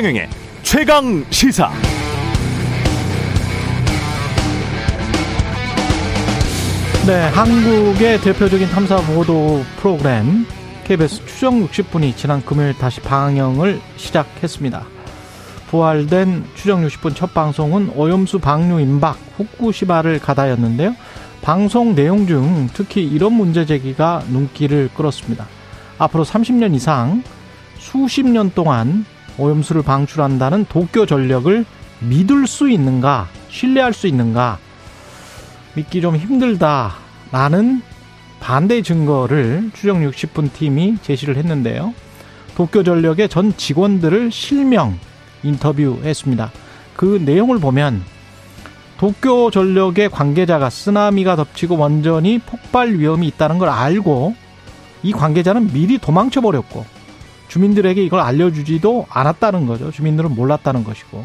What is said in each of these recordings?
최경영의 최강 시사. 네, 한국의 대표적인 탐사 보도 프로그램 KBS 추정 60분이 지난 금요일 다시 방영을 시작했습니다. 부활된 추정 60분 첫 방송은 오염수 방류 임박 후쿠시마를 가다였는데요. 방송 내용 중 특히 이런 문제 제기가 눈길을 끌었습니다. 앞으로 30년 이상 수십 년 동안 오염수를 방출한다는 도쿄 전력을 믿을 수 있는가, 신뢰할 수 있는가, 믿기 좀 힘들다라는 반대 증거를 추정 60분 팀이 제시를 했는데요. 도쿄 전력의 전 직원들을 실명 인터뷰했습니다. 그 내용을 보면 도쿄 전력의 관계자가 쓰나미가 덮치고 원전이 폭발 위험이 있다는 걸 알고 이 관계자는 미리 도망쳐 버렸고 주민들에게 이걸 알려주지도 않았다는 거죠. 주민들은 몰랐다는 것이고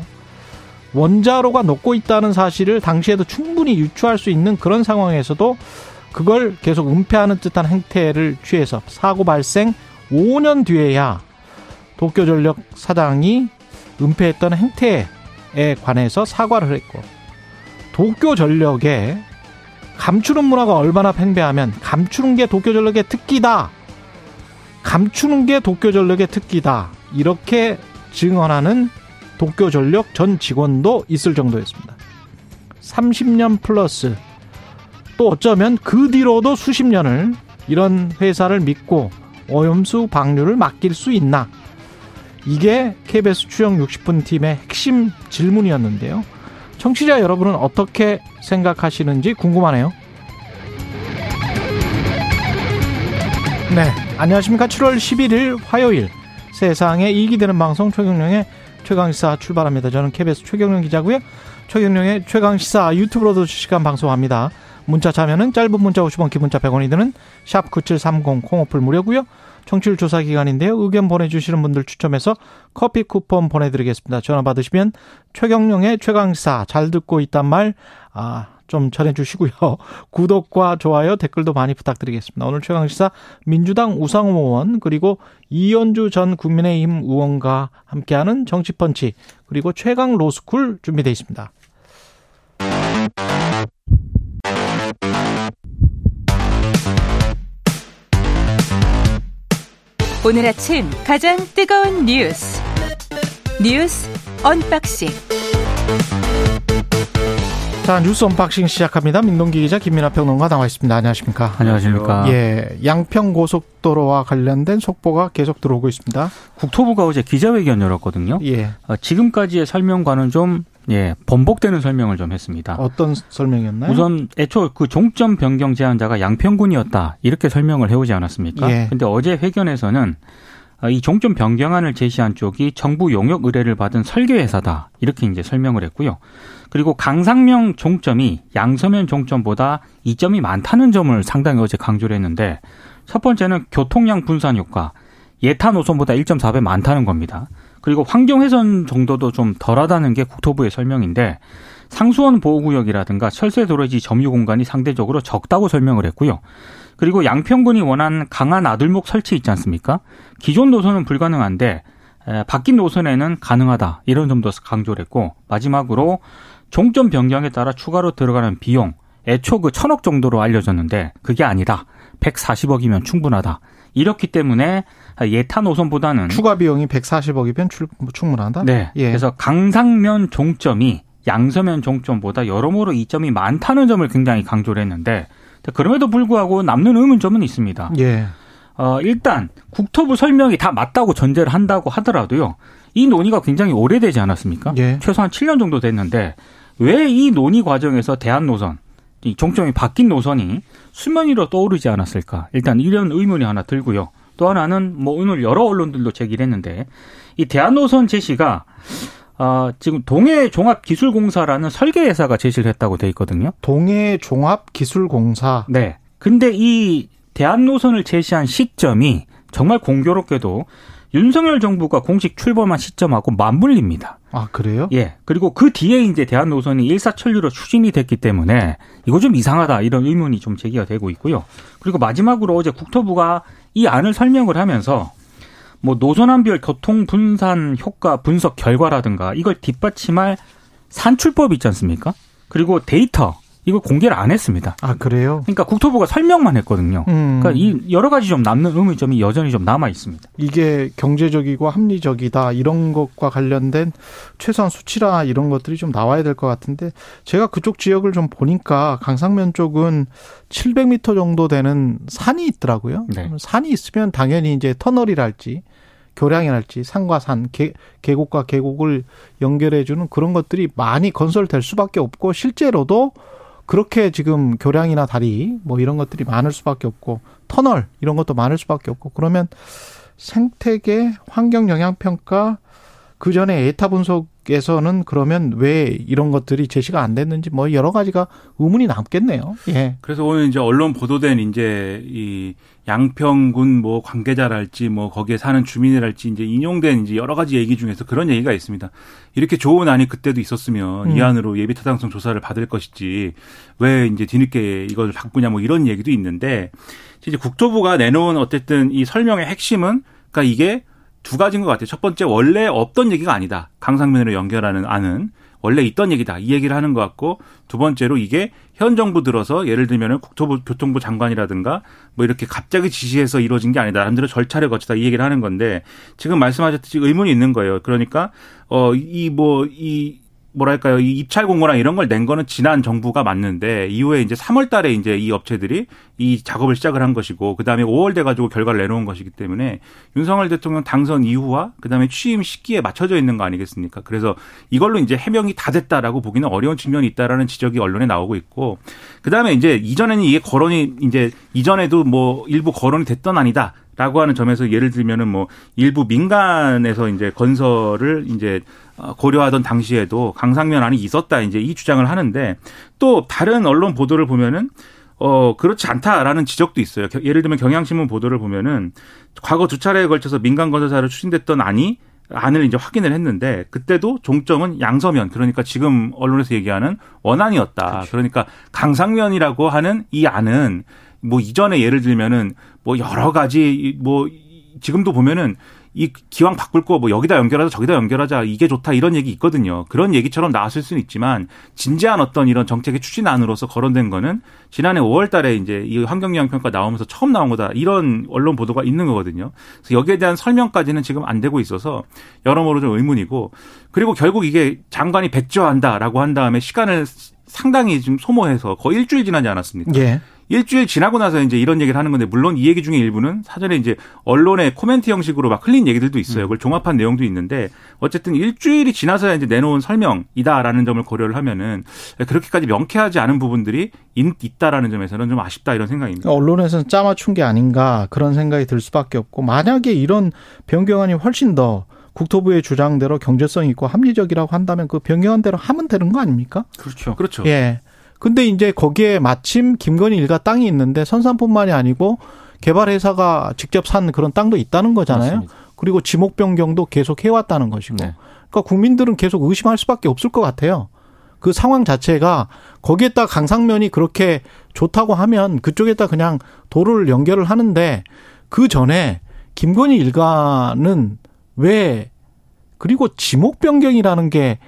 원자로가 녹고 있다는 사실을 당시에도 충분히 유추할 수 있는 그런 상황에서도 그걸 계속 은폐하는 듯한 행태를 취해서 사고 발생 5년 뒤에야 도쿄전력 사장이 은폐했던 행태에 관해서 사과를 했고 도쿄전력에 감추는 문화가 얼마나 팽배하면 감추는 게 도쿄전력의 특기다. 감추는 게 도쿄전력의 특기다. 이렇게 증언하는 도쿄전력 전 직원도 있을 정도였습니다. 30년 플러스 또 어쩌면 그 뒤로도 수십 년을 이런 회사를 믿고 오염수 방류를 맡길 수 있나? 이게 KBS 추정 60분 팀의 핵심 질문이었는데요. 청취자 여러분은 어떻게 생각하시는지 궁금하네요. 네. 안녕하십니까. 7월 11일 화요일 세상에 이익이 되는 방송 최경령의 최강시사 출발합니다. 저는 KBS 최경령 기자고요. 최경령의 최강시사 유튜브로도 실시간 방송합니다. 문자 참여는 짧은 문자 50원, 기 문자 100원이 드는 샵 9730 콩오플 무료고요. 청취율 조사 기간인데요. 의견 보내주시는 분들 추첨해서 커피 쿠폰 보내드리겠습니다. 전화 받으시면 최경령의 최강시사 잘 듣고 있단 말, 아, 좀 전해주시고요. 구독과 좋아요, 댓글도 많이 부탁드리겠습니다. 오늘 최강시사 민주당 우상호 의원, 그리고 이현주 전 국민의힘 의원과 함께하는 정치펀치, 그리고 최강 로스쿨 준비되어 있습니다. 오늘 아침 가장 뜨거운 뉴스 뉴스 unboxing 자 뉴스 unboxing 시작합니다. 민동기 기자 김민아 평론가 나와 있습니다. 안녕하십니까? 안녕하십니까? 예, 양평 고속도로와 관련된 속보가 계속 들어오고 있습니다. 국토부가 어제 기자회견 열었거든요. 예. 어, 지금까지의 설명과는 좀 예, 번복되는 설명을 좀 했습니다. 어떤 설명이었나요? 우선 애초 그 종점 변경 제안자가 양평군이었다 이렇게 설명을 해오지 않았습니까? 예. 근데 어제 회견에서는 어, 이 종점 변경안을 제시한 쪽이 정부 용역 의뢰를 받은 설계회사다 이렇게 이제 설명을 했고요. 그리고 강상명 종점이 양서면 종점보다 이점이 많다는 점을 상당히 어제 강조를 했는데 첫 번째는 교통량 분산 효과, 예타 노선보다 1.4배 많다는 겁니다. 그리고 환경 훼손 정도도 좀 덜하다는 게 국토부의 설명인데 상수원 보호구역이라든가 철새 도로지 점유 공간이 상대적으로 적다고 설명을 했고요. 그리고 양평군이 원한 강한 아들목 설치 있지 않습니까? 기존 노선은 불가능한데 에, 바뀐 노선에는 가능하다 이런 점도 강조를 했고 마지막으로 종점 변경에 따라 추가로 들어가는 비용 애초 그 천억 정도로 알려졌는데 그게 아니다. 140억이면 충분하다. 이렇기 때문에 예타 노선보다는 추가 비용이 140억이면 충분하다? 네. 예. 그래서 강상면 종점이 양서면 종점보다 여러모로 이점이 많다는 점을 굉장히 강조를 했는데 그럼에도 불구하고 남는 의문점은 있습니다. 예. 어, 일단 국토부 설명이 다 맞다고 전제를 한다고 하더라도요. 이 논의가 굉장히 오래되지 않았습니까? 예. 최소한 7년 정도 됐는데 왜 이 논의 과정에서 대한 노선, 이 종점이 바뀐 노선이 수면 위로 떠오르지 않았을까? 일단 이런 의문이 하나 들고요. 또 하나는 뭐 오늘 여러 언론들도 제기를 했는데 이 대한 노선 제시가 어, 지금 동해 종합 기술공사라는 설계 회사가 제시를 했다고 돼 있거든요. 동해 종합 기술공사. 네. 근데 이 대한 노선을 제시한 시점이 정말 공교롭게도 윤석열 정부가 공식 출범한 시점하고 맞물립니다. 아, 그래요? 예. 그리고 그 뒤에 이제 대한 노선이 일사천리로 추진이 됐기 때문에 이거 좀 이상하다 이런 의문이 좀 제기가 되고 있고요. 그리고 마지막으로 어제 국토부가 이 안을 설명을 하면서 뭐 노선안별 교통 분산 효과 분석 결과라든가 이걸 뒷받침할 산출법이 있지 않습니까? 그리고 데이터 이거 공개를 안 했습니다. 아 그래요? 그러니까 국토부가 설명만 했거든요. 음. 그러니까 이 여러 가지 좀 남는 의문점이 여전히 좀 남아 있습니다. 이게 경제적이고 합리적이다 이런 것과 관련된 최소한 수치라 이런 것들이 좀 나와야 될 것 같은데 제가 그쪽 지역을 좀 보니까 강상면 쪽은 700m 정도 되는 산이 있더라고요. 네. 산이 있으면 당연히 이제 터널이랄지 교량이랄지 산과 산, 계, 계곡과 계곡을 연결해주는 그런 것들이 많이 건설될 수밖에 없고 실제로도 그렇게 지금 교량이나 다리 뭐 이런 것들이 많을 수밖에 없고 터널 이런 것도 많을 수밖에 없고 그러면 생태계 환경 영향 평가 그 전에 에타 분석에서는 그러면 왜 이런 것들이 제시가 안 됐는지 뭐 여러 가지가 의문이 남겠네요. 예. 그래서 오늘 이제 언론 보도된 이제 이 양평군 뭐 관계자랄지 뭐 거기에 사는 주민이랄지 이제 인용된 이제 여러 가지 얘기 중에서 그런 얘기가 있습니다. 이렇게 좋은 안이 그때도 있었으면 음. 이 안으로 예비 타당성 조사를 받을 것이지 왜 이제 뒤늦게 이걸 바꾸냐 뭐 이런 얘기도 있는데 이제 국토부가 내놓은 어쨌든 이 설명의 핵심은 그러니까 이게 두 가지인 것 같아요. 첫 번째 원래 없던 얘기가 아니다. 강상면으로 연결하는 안은 원래 있던 얘기다. 이 얘기를 하는 것 같고 두 번째로 이게 현 정부 들어서 예를 들면은 국토부 교통부 장관이라든가 뭐 이렇게 갑자기 지시해서 이루어진 게 아니다. 나름대로 절차를 거치다 이 얘기를 하는 건데 지금 말씀하셨듯이 의문이 있는 거예요. 그러니까 어이뭐이 뭐 랄까요 이 입찰 공고랑 이런 걸 낸 거는 지난 정부가 맞는데 이후에 이제 3월 달에 이제 이 업체들이 이 작업을 시작을 한 것이고 그 다음에 5월 돼 가지고 결과를 내놓은 것이기 때문에 윤석열 대통령 당선 이후와 그 다음에 취임 시기에 맞춰져 있는 거 아니겠습니까? 그래서 이걸로 이제 해명이 다 됐다라고 보기는 어려운 측면이 있다라는 지적이 언론에 나오고 있고 그 다음에 이제 이전에는 이게 거론이 이제 이전에도 뭐 일부 거론이 됐던 아니다. 라고 하는 점에서 예를 들면은 뭐 일부 민간에서 이제 건설을 이제 어, 고려하던 당시에도 강상면 안이 있었다 이제 이 주장을 하는데 또 다른 언론 보도를 보면은 어 그렇지 않다라는 지적도 있어요. 겨- 예를 들면 경향신문 보도를 보면은 과거 두 차례에 걸쳐서 민간 건설사로 추진됐던 안이 안을 이제 확인을 했는데 그때도 종점은 양서면 그러니까 지금 언론에서 얘기하는 원안이었다. 그러니까 강상면이라고 하는 이 안은 뭐 이전에 예를 들면은 뭐 여러 가지 뭐 지금도 보면은 이 기왕 바꿀 거 뭐 여기다 연결하자 저기다 연결하자 이게 좋다 이런 얘기 있거든요. 그런 얘기처럼 나왔을 수는 있지만 진지한 어떤 이런 정책의 추진안으로서 거론된 거는 지난해 5월 달에 이제 이 환경영향 평가 나오면서 처음 나온 거다. 이런 언론 보도가 있는 거거든요. 그래서 여기에 대한 설명까지는 지금 안 되고 있어서 여러모로 좀 의문이고 그리고 결국 이게 장관이 백지화한다라고 한 다음에 시간을 상당히 좀 소모해서 거의 일주일 지나지 않았습니까? 예. 일주일 지나고 나서 이제 이런 얘기를 하는 건데 물론 이 얘기 중에 일부는 사전에 이제 언론의 코멘트 형식으로 막 흘린 얘기들도 있어요. 그걸 종합한 내용도 있는데 어쨌든 일주일이 지나서야 이제 내놓은 설명이다라는 점을 고려를 하면은 그렇게까지 명쾌하지 않은 부분들이 있- 있다라는 점에서는 좀 아쉽다 이런 생각입니다. 언론에서는 짜맞춘 게 아닌가 그런 생각이 들 수밖에 없고 만약에 이런 변경안이 훨씬 더 국토부의 주장대로 경제성 있고 합리적이라고 한다면 그 변경한 대로 하면 되는 거 아닙니까? 그렇죠. 그렇죠. 예. 근데 이제 거기에 마침 김건희 일가 땅이 있는데 선산뿐만이 아니고 개발회사가 직접 산 그런 땅도 있다는 거잖아요. 맞습니다. 그리고 지목 변경도 계속 해왔다는 것이고. 네. 그러니까 국민들은 계속 의심할 수밖에 없을 것 같아요. 그 상황 자체가 거기에다 강상면이 그렇게 좋다고 하면 그쪽에다 그냥 도로를 연결을 하는데 그 전에 김건희 일가는 왜 그리고 지목 변경이라는 게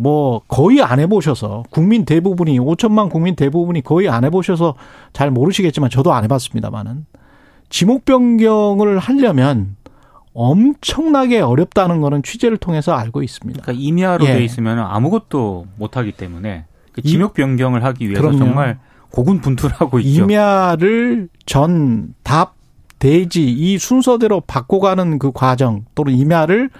뭐 거의 안 해보셔서 국민 대부분이 5천만 국민 대부분이 거의 안 해보셔서 잘 모르시겠지만 저도 안 해봤습니다만은 지목 변경을 하려면 엄청나게 어렵다는 거는 취재를 통해서 알고 있습니다. 그러니까 임야로 예. 돼 있으면 아무것도 못 하기 때문에 그 이- 지역 변경을 하기 위해서 그럼요. 정말 고군분투하고 있죠. 임야를 전, 답, 대지 이 순서대로 바꿔가는 그 과정 또는 임야를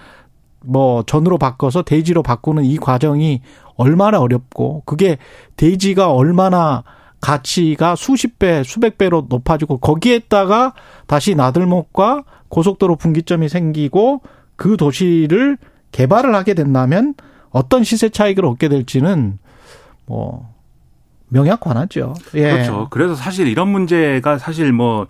뭐 전으로 바꿔서 대지로 바꾸는 이 과정이 얼마나 어렵고 그게 대지가 얼마나 가치가 수십 배, 수백 배로 높아지고 거기에다가 다시 나들목과 고속도로 분기점이 생기고 그 도시를 개발을 하게 된다면 어떤 시세 차익을 얻게 될지는 뭐 명약 관하죠. 예. 그렇죠. 그래서 사실 이런 문제가 사실 뭐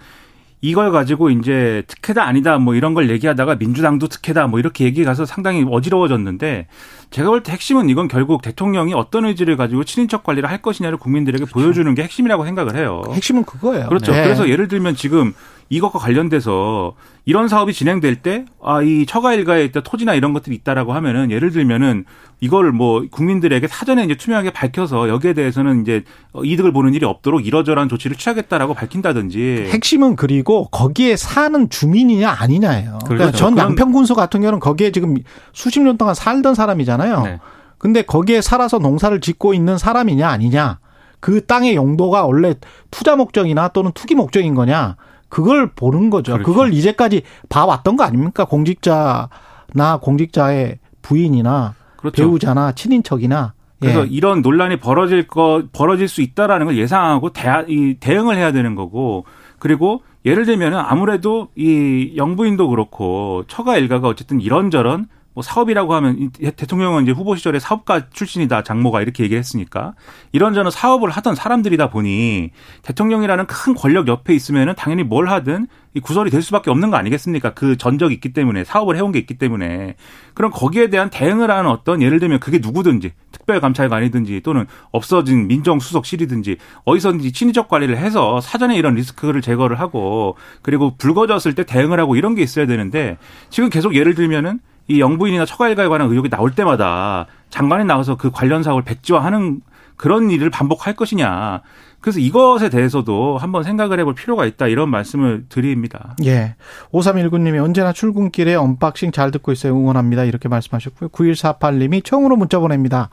이걸 가지고 이제 특혜다 아니다 뭐 이런 걸 얘기하다가 민주당도 특혜다 뭐 이렇게 얘기 가서 상당히 어지러워졌는데 제가 볼 때 핵심은 이건 결국 대통령이 어떤 의지를 가지고 친인척 관리를 할 것이냐를 국민들에게 보여주는 게 핵심이라고 생각을 해요. 핵심은 그거예요. 그렇죠. 네. 그래서 예를 들면 지금 이것과 관련돼서 이런 사업이 진행될 때, 아, 이 처가 일가에 있다 토지나 이런 것들이 있다라고 하면은 예를 들면은 이걸 뭐 국민들에게 사전에 이제 투명하게 밝혀서 여기에 대해서는 이제 이득을 보는 일이 없도록 이러저러한 조치를 취하겠다라고 밝힌다든지. 핵심은 그리고 거기에 사는 주민이냐 아니냐예요. 그러니까 그렇죠. 전 그런- 양평 군수 같은 경우는 거기에 지금 수십 년 동안 살던 사람이잖아요. 네. 근데 거기에 살아서 농사를 짓고 있는 사람이냐 아니냐. 그 땅의 용도가 원래 투자 목적이나 또는 투기 목적인 거냐. 그걸 보는 거죠. 그렇죠. 그걸 이제까지 봐왔던 거 아닙니까? 공직자나 공직자의 부인이나 그렇죠. 배우자나 친인척이나. 그래서 예. 이런 논란이 벌어질 거 벌어질 수 있다라는 걸 예상하고 대, 이 대응을 해야 되는 거고 그리고 예를 들면은 아무래도 이 영부인도 그렇고 처가 일가가 어쨌든 이런저런 뭐 사업이라고 하면 대통령은 이제 후보 시절에 사업가 출신이다 장모가 이렇게 얘기했으니까 이런저런 사업을 하던 사람들이다 보니 대통령이라는 큰 권력 옆에 있으면은 당연히 뭘 하든 이 구설이 될 수밖에 없는 거 아니겠습니까? 그 전적이 있기 때문에 사업을 해온 게 있기 때문에 그럼 거기에 대한 대응을 하는 어떤 예를 들면 그게 누구든지 특별감찰관이든지 또는 없어진 민정수석실이든지 어디서든지 친인척 관리를 해서 사전에 이런 리스크를 제거를 하고 그리고 불거졌을 때 대응을 하고 이런 게 있어야 되는데 지금 계속 예를 들면은 이 영부인이나 처가일가에 관한 의혹이 나올 때마다 장관이 나와서 그 관련 사업을 백지화하는 그런 일을 반복할 것이냐. 그래서 이것에 대해서도 한번 생각을 해볼 필요가 있다 이런 말씀을 드립니다. 예. 5319님이 언제나 출근길에 unboxing 잘 듣고 있어요. 응원합니다. 이렇게 말씀하셨고요. 9148님이 처음으로 문자 보냅니다.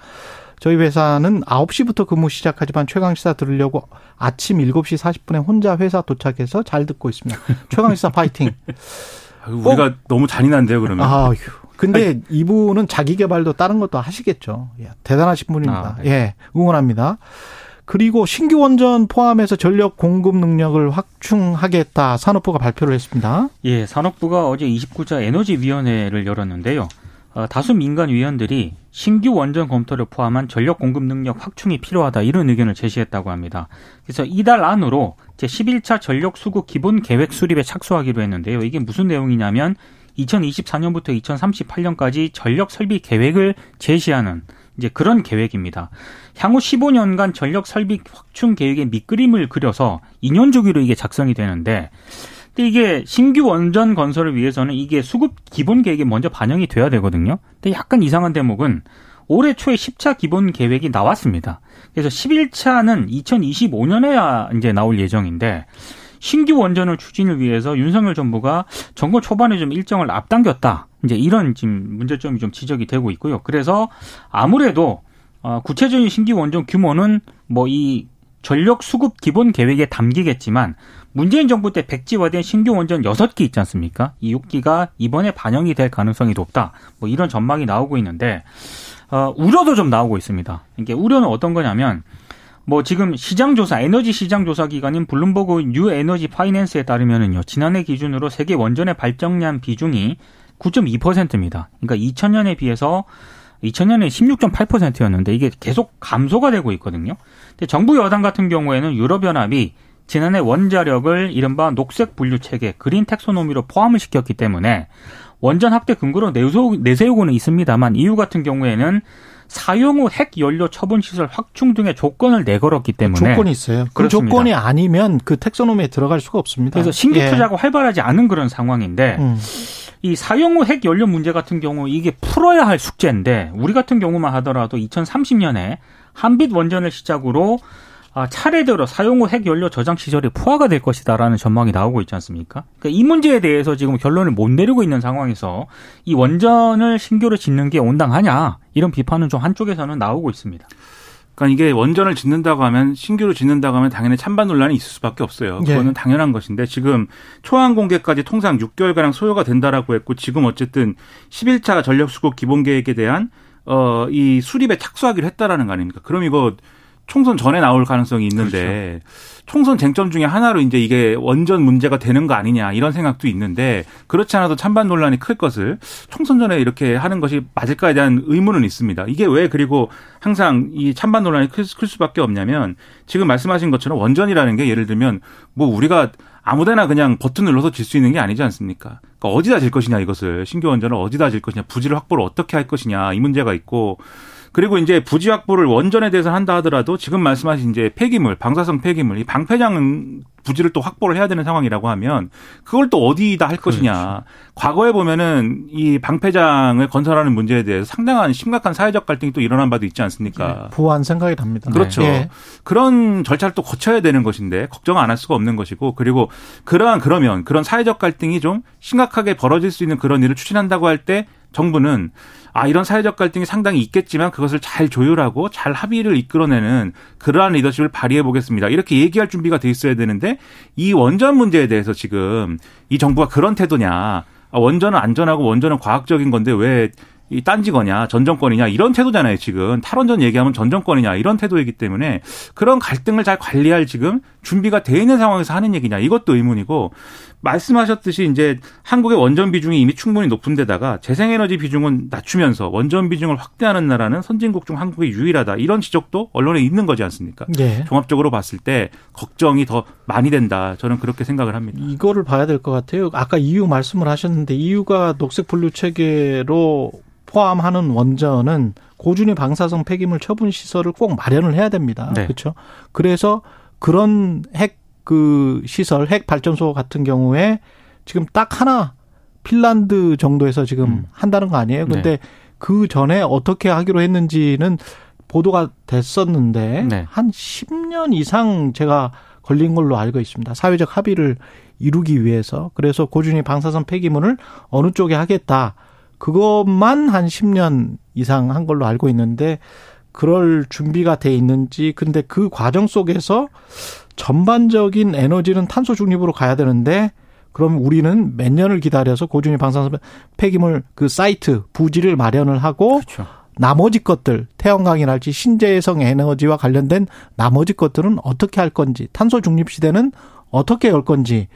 저희 회사는 9시부터 근무 시작하지만 최강시사 들으려고 아침 7시 40분에 혼자 회사 도착해서 잘 듣고 있습니다. 최강시사 파이팅. 우리가 너무 잔인한데요, 그러면. 아휴. 근데 이분은 자기 개발도 다른 것도 하시겠죠. 예, 대단하신 분입니다. 아, 네. 예, 응원합니다. 그리고 신규 원전 포함해서 전력 공급 능력을 확충하겠다 산업부가 발표를 했습니다. 예, 산업부가 어제 29자 에너지위원회를 열었는데요. 어, 다수 민간 위원들이 신규 원전 검토를 포함한 전력 공급 능력 확충이 필요하다 이런 의견을 제시했다고 합니다. 그래서 이달 안으로 제 11차 전력 수급 기본 계획 수립에 착수하기로 했는데요. 이게 무슨 내용이냐면 2024년부터 2038년까지 전력 설비 계획을 제시하는 이제 그런 계획입니다. 향후 15년간 전력 설비 확충 계획의 밑그림을 그려서 2년 주기로 이게 작성이 되는데 근데 이게 신규 원전 건설을 위해서는 이게 수급 기본 계획에 먼저 반영이 돼야 되거든요. 근데 약간 이상한 대목은 올해 초에 10차 기본 계획이 나왔습니다. 그래서 11차는 2025년에야 이제 나올 예정인데 신규 원전을 추진을 위해서 윤석열 정부가 정권 초반에 좀 일정을 앞당겼다. 이제 이런 지금 문제점이 좀 지적이 되고 있고요. 그래서 아무래도 어, 구체적인 신규 원전 규모는 뭐 이 전력 수급 기본 계획에 담기겠지만 문재인 정부 때 백지화된 신규 원전 6기 있지 않습니까? 이 6기가 이번에 반영이 될 가능성이 높다. 뭐 이런 전망이 나오고 있는데 어, 우려도 좀 나오고 있습니다. 이게 우려는 어떤 거냐면 뭐 지금 시장 조사 에너지 시장 조사 기관인 Bloomberg New Energy Finance에 따르면은요. 지난해 기준으로 세계 원전의 발전량 비중이 9.2%입니다. 그러니까 2000년에 비해서 2000년에 16.8%였는데 이게 계속 감소가 되고 있거든요. 근데 정부 여당 같은 경우에는 유럽연합이 지난해 원자력을 이른바 녹색 분류 체계 그린 텍소노미로 포함을 시켰기 때문에 원전 확대 근거로 내세우, 내세우고는 있습니다만 EU 같은 경우에는 사용 후 핵 연료 처분 시설 확충 등의 조건을 내걸었기 때문에 조건이 있어요. 그 그렇습니다. 조건이 아니면 그 텍소노미에 들어갈 수가 없습니다. 그래서 신규 예. 투자가 활발하지 않은 그런 상황인데 음. 이 사용 후 핵 연료 문제 같은 경우 이게 풀어야 할 숙제인데 우리 같은 경우만 하더라도 2030년에 한빛 원전을 시작으로 아, 차례대로 사용 후 핵 연료 저장 시설이 포화가 될 것이다라는 전망이 나오고 있지 않습니까? 그러니까 이 문제에 대해서 지금 결론을 못 내리고 있는 상황에서 이 원전을 신규로 짓는 게 온당하냐 이런 비판은 좀 한쪽에서는 나오고 있습니다. 그러니까 이게 원전을 짓는다고 하면 신규로 짓는다고 하면 당연히 찬반 논란이 있을 수밖에 없어요. 그거는 예. 당연한 것인데 지금 초안 공개까지 통상 6개월가량 소요가 된다라고 했고 지금 어쨌든 11차 전력 수급 기본 계획에 대한 어 이 수립에 착수하기로 했다라는 거 아닙니까? 그럼 이거 총선 전에 나올 가능성이 있는데 총선 쟁점 중에 하나로 이제 이게 원전 문제가 되는 거 아니냐 이런 생각도 있는데 그렇지 않아도 찬반 논란이 클 것을 총선 전에 이렇게 하는 것이 맞을까에 대한 의문은 있습니다. 이게 왜 그리고 항상 이 찬반 논란이 클, 클 수밖에 없냐면 지금 말씀하신 것처럼 원전이라는 게 예를 들면 뭐 우리가 아무데나 그냥 버튼 눌러서 질 수 있는 게 아니지 않습니까? 그러니까 어디다 질 것이냐 이것을 신규 원전을 어디다 질 것이냐 부지를 확보를 어떻게 할 것이냐 이 문제가 있고 그리고 이제 부지 확보를 원전에 대해서 한다 하더라도 지금 말씀하신 이제 폐기물, 방사성 폐기물, 이 방패장 부지를 또 확보를 해야 되는 상황이라고 하면 그걸 또 어디다 할 것이냐. 그렇죠. 과거에 보면은 이 방패장을 건설하는 문제에 대해서 상당한 심각한 사회적 갈등이 또 일어난 바도 있지 않습니까? 부한 생각이 납니다. 그렇죠. 예. 그런 절차를 또 거쳐야 되는 것인데 걱정 안 할 수가 없는 것이고 그리고 그러한 그러면 그런 사회적 갈등이 좀 심각하게 벌어질 수 있는 그런 일을 추진한다고 할 때 정부는 아 이런 사회적 갈등이 상당히 있겠지만 그것을 잘 조율하고 잘 합의를 이끌어내는 그러한 리더십을 발휘해 보겠습니다. 이렇게 얘기할 준비가 돼 있어야 되는데 이 원전 문제에 대해서 지금 이 정부가 그런 태도냐? 아, 원전은 안전하고 원전은 과학적인 건데 왜 이 딴지거냐? 전 정권이냐? 이런 태도잖아요 지금. 탈원전 얘기하면 전 정권이냐? 이런 태도이기 때문에 그런 갈등을 잘 관리할 지금 준비가 돼 있는 상황에서 하는 얘기냐? 이것도 의문이고 말씀하셨듯이 이제 한국의 원전 비중이 이미 충분히 높은 데다가 재생에너지 비중은 낮추면서 원전 비중을 확대하는 나라는 선진국 중 한국이 유일하다 이런 지적도 언론에 있는 거지 않습니까? 예. 종합적으로 봤을 때 걱정이 더 많이 된다 저는 그렇게 생각을 합니다. 이거를 봐야 될 것 같아요. 아까 이유 말씀을 하셨는데 이유가 녹색 분류 체계로 포함하는 원전은 고준위 방사성 폐기물 처분 시설을 꼭 마련을 해야 됩니다. 네. 그렇죠? 그래서 그런 핵 그 시설 핵 발전소 같은 경우에 지금 딱 하나 핀란드 정도에서 지금 음. 한다는 거 아니에요? 근데 네. 그 전에 어떻게 하기로 했는지는 보도가 됐었는데 네. 한 10년 이상 제가 걸린 걸로 알고 있습니다. 사회적 합의를 이루기 위해서. 그래서 고준위 방사선 폐기물을 어느 쪽에 하겠다. 그것만 한 10년 이상 한 걸로 알고 있는데 그럴 준비가 돼 있는지 근데 그 과정 속에서 전반적인 에너지는 탄소 중립으로 가야 되는데 그럼 우리는 몇 년을 기다려서 고준위 방사선 폐기물 그 사이트 부지를 마련을 하고 그렇죠. 나머지 것들 태양광이랄지 신재생 에너지와 관련된 나머지 것들은 어떻게 할 건지 탄소 중립 시대는 어떻게 열 건지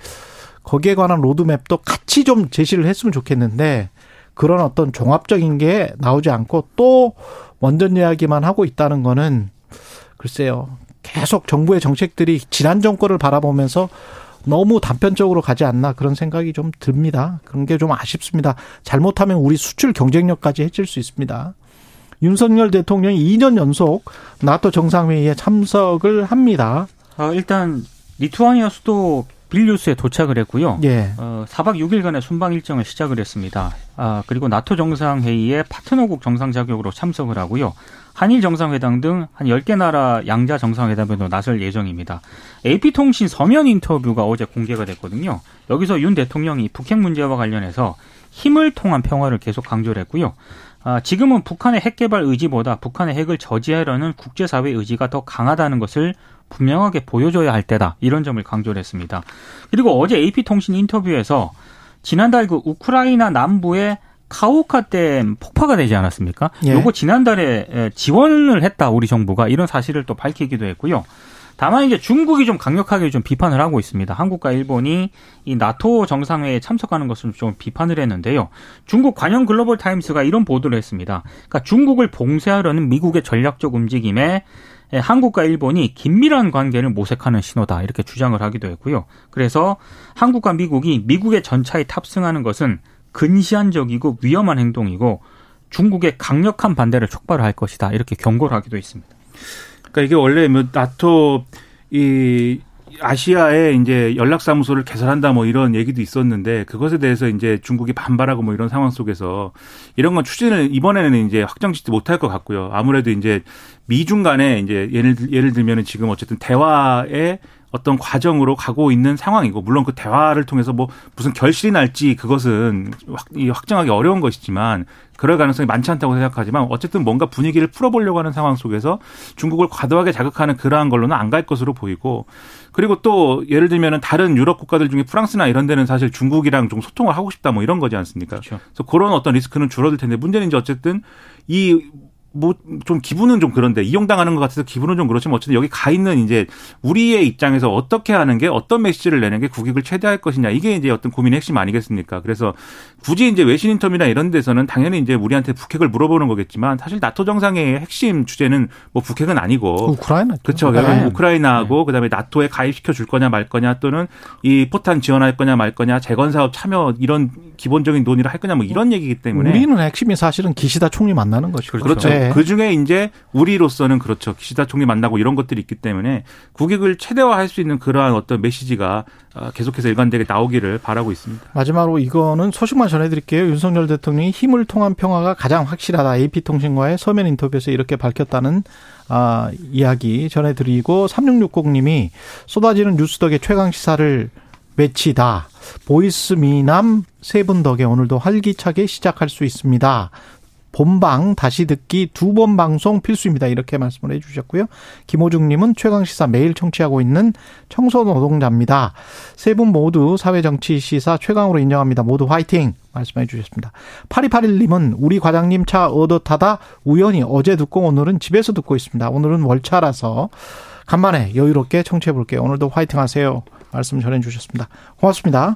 거기에 관한 로드맵도 같이 좀 제시를 했으면 좋겠는데 그런 어떤 종합적인 게 나오지 않고 또 원전 이야기만 하고 있다는 거는 글쎄요 계속 정부의 정책들이 지난 정권을 바라보면서 너무 단편적으로 가지 않나 그런 생각이 좀 듭니다. 그런 게 좀 아쉽습니다. 잘못하면 우리 수출 경쟁력까지 해칠 수 있습니다. 윤석열 대통령이 2년 연속 나토 정상회의에 참석을 합니다. 어, 일단 리투아니아 수도 빌뉴스에 도착을 했고요. 예. 어, 4박 6일간의 순방 일정을 시작을 했습니다. 아, 그리고 나토 정상회의에 파트너국 정상 자격으로 참석을 하고요. 한일 정상회담 등 한 10개 나라 양자 정상회담에도 나설 예정입니다. AP통신 서면 인터뷰가 어제 공개가 됐거든요. 여기서 윤 대통령이 북핵 문제와 관련해서 힘을 통한 평화를 계속 강조를 했고요. 아, 지금은 북한의 핵 개발 의지보다 북한의 핵을 저지하려는 국제사회 의지가 더 강하다는 것을 분명하게 보여줘야 할 때다. 이런 점을 강조를 했습니다. 그리고 어제 AP통신 인터뷰에서 지난달 그 우크라이나 남부의 카오카 댐 폭파가 되지 않았습니까? 예. 요거 지난달에 에, 지원을 했다 우리 정부가 이런 사실을 또 밝히기도 했고요. 다만 이제 중국이 좀 강력하게 좀 비판을 하고 있습니다. 한국과 일본이 이 나토 정상회에 참석하는 것을 좀 비판을 했는데요. 중국 관영 글로벌 타임스가 이런 보도를 했습니다. 그러니까 중국을 봉쇄하려는 미국의 전략적 움직임에 에, 한국과 일본이 긴밀한 관계를 모색하는 신호다 이렇게 주장을 하기도 했고요. 그래서 한국과 미국이 미국의 전차에 탑승하는 것은 근시안적이고 위험한 행동이고 중국의 강력한 반대를 촉발할 것이다 이렇게 경고를 하기도 했습니다. 그러니까 이게 원래 뭐 나토 이 아시아에 이제 연락사무소를 개설한다 뭐 이런 얘기도 있었는데 그것에 대해서 이제 중국이 반발하고 뭐 이런 상황 속에서 이런 건 추진을 이번에는 이제 확정짓지 못할 것 같고요. 아무래도 이제 미중 간에 이제 예를 예를 들면은 지금 어쨌든 대화에 어떤 과정으로 가고 있는 상황이고 물론 그 대화를 통해서 뭐 무슨 결실이 날지 그것은 확, 이 확정하기 어려운 것이지만 그럴 가능성이 많지 않다고 생각하지만 어쨌든 뭔가 분위기를 풀어보려고 하는 상황 속에서 중국을 과도하게 자극하는 그러한 걸로는 안 갈 것으로 보이고 그리고 또 예를 들면은 다른 유럽 국가들 중에 프랑스나 이런 데는 사실 중국이랑 좀 소통을 하고 싶다 뭐 이런 거지 않습니까? 그렇죠. 그래서 그런 어떤 리스크는 줄어들 텐데 문제는 이제 어쨌든 이 뭐 좀 기분은 좀 그런데 이용당하는 것 같아서 기분은 좀 그렇지만 어쨌든 여기 가 있는 이제 우리의 입장에서 어떻게 하는 게 어떤 메시지를 내는 게 국익을 최대할 것이냐 이게 이제 어떤 고민의 핵심 아니겠습니까? 그래서 굳이 이제 외신 인터뷰나 이런 데서는 당연히 이제 우리한테 북핵을 물어보는 거겠지만 사실 나토 정상회의 핵심 주제는 뭐 북핵은 아니고 우크라이나 그렇죠. 네. 결국 우크라이나하고 그다음에 나토에 가입시켜 줄 거냐 말 거냐 또는 이 포탄 지원할 거냐 말 거냐 재건 사업 참여 이런 기본적인 논의를 할 거냐 뭐 이런 얘기이기 때문에 우리는 핵심이 사실은 기시다 총리 만나는 것이고 그렇죠. 네. 네. 그 중에 이제 우리로서는 그렇죠. 기시다 총리 만나고 이런 것들이 있기 때문에 국익을 최대화할 수 있는 그러한 어떤 메시지가 아, 계속해서 일관되게 나오기를 바라고 있습니다. 마지막으로 이거는 소식만 전해드릴게요. 윤석열 대통령이 힘을 통한 평화가 가장 확실하다. AP통신과의 서면 인터뷰에서 이렇게 밝혔다는 아, 이야기 전해드리고 3660님이 쏟아지는 뉴스 덕에 최강 시사를 외치다. voice 미남 세 분 덕에 오늘도 활기차게 시작할 수 있습니다. 본방 다시 듣기 두 번 방송 필수입니다. 이렇게 말씀을 해주셨고요. 김호중님은 최강시사 매일 청취하고 있는 청소 노동자입니다. 세 분 모두 사회정치시사 최강으로 인정합니다. 모두 화이팅! 말씀해 주셨습니다. 8281님은 우리 과장님 차 얻어 타다 우연히 어제 듣고 오늘은 집에서 듣고 있습니다. 오늘은 월차라서 간만에 여유롭게 청취해 볼게요. 오늘도 화이팅 하세요. 말씀 전해 주셨습니다. 고맙습니다.